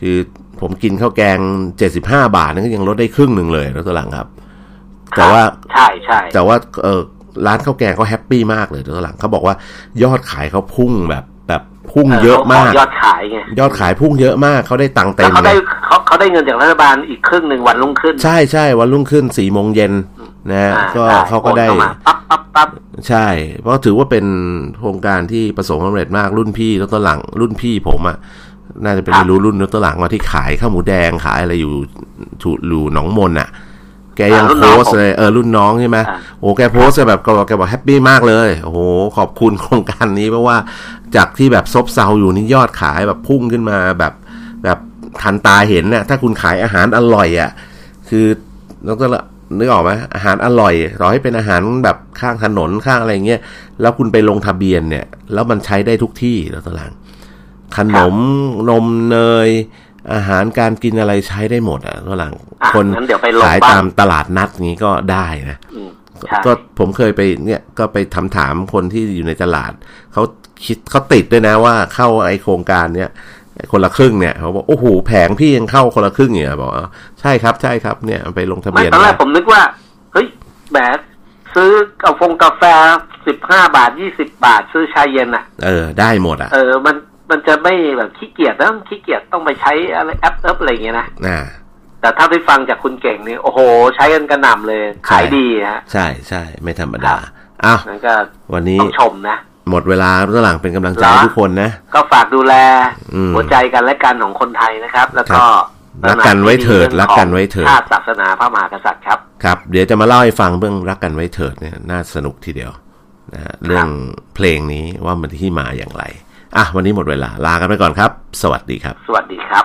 คือผมกินข้าวแกง 75 บาทนั่นก็ยังลดได้ครึ่งหนึ่งเลยแล้วตัวหลังครับ แต่ว่าใช่ใช่แต่ว่าเออร้านข้าวแกงเขาแฮปปี้มากเลยตัวหลังเขาบอกว่ายอดขายเขาพุ่งแบบแบบพุ่งเยอะมากขยอดขายไงยอดขายพุ่งเยอะมากเขาได้ตังค์เต็แล้วมเขาเลได้ยเขาเขาได้เงินจากรัฐบาลอีกครึ่งหนึ่งวันรุ่งขึ้น ใช่ใช่วันรุ่งขึ้นสี่โมงเย็น นะฮะอ่าก็ได้เขาก็ได้โอนเข้ามาปั๊บปั๊บปั๊บใช่ เพราะถือว่าเป็นโครงการที่ประสบความสำเร็จมากรุ่นพี่แล้วตัวหลัง รุ่นพี่ผมอะ่ะน่าจะเป็นครับไม่รู้รุ่นตัวหลังว่าที่ขายข้าวหมูแดงขายอะไรอยู่ถูอยู่หนองมนอะ่ะแกยังอ่ารุ่นโพน้องสต์เลยเออรุ่นน้องใช่ไหมอ่าโอ้แกโพสต์แบบแกบอกแกบอกแฮปปี้มากเลยโอ้โหขอบคุณโครงการนี้เพราะว่าจากที่แบบซบเซาอยู่นี่ยอดขายแบบพุ่งขึ้นมาแบบแบบทันตาเห็นน่ะถ้าคุณขายอาหารอร่อยอะ่ะ คือน้องก็ นึกออกไหมอาหารอร่อยต่อให้เป็นอาหารแบบข้างถนนข้างอะไรเงี้ยแล้วคุณไปลงทะเบียนเนี่ย แล้วมันใช้ได้ทุกที่แล้วตอนหลังขนมนมเนย อาหารการกินอะไรใช้ได้หมดอะตอนหลังอะคนงั้นเดี๋ยวไปลงขายบ้างตามตลาดนัดนี้ก็ได้นะอืมใช่ก็ผมเคยไปเนี่ยก็ไปทำถามคนที่อยู่ในตลาดเขาคิดเขาติดด้วยนะว่าเข้าไอโครงการเนี้ย คนละครึ่งเนี่ยเขาบอกโอ้โหแผงพี่ยังเข้าคนละครึ่งเนี่ยบอกว่าใช่ครับใช่ครับเนี่ยไปลงทะไม่เบียนตอนแรกนะผมนึกว่าเฮ้ยแหมซื้อกาแฟกาแฟสิบห้าบาทยี่สิบาท ซื้อชาเย็นอะ เออ ได้หมดอะ เออ มันมันจะไม่แบบขี้เกียจนะขี้เกียจต้องไปใช้อะไรแอปเอปอะไรอย่างเงี้ยนะอ่าแต่ถ้าได้ฟังจากคุณเก่งนี่โอ้โห ใช้กันกระหน่ำเลย ขายดีฮะ ใช่ใช่ไม่ธรรมดาอ้าวนั่นก็วันนี้ต้องชมนะ หมดเวลาเรื่องหลังเป็นกำลังใจเหรอทุกคนนะ ก็ฝากดูแลอืมหัวใจกันและกันของคนไทยนะครับ แล้วก็รักกันไว้เถิดรักกันไว้เถิดชาติศาสนาพระมหากษัตริย์ครับครับ เดี๋ยวจะมาเล่าให้ฟังเรื่องรักกันไว้เถิดเนี่ยน่าสนุกทีเดียวนะฮะเรื่องเพลงนี้ว่ามันที่มาอย่างไรอะวันนี้หมดเวลาลากันไปก่อนครับ สวัสดีครับ สวัสดีครับ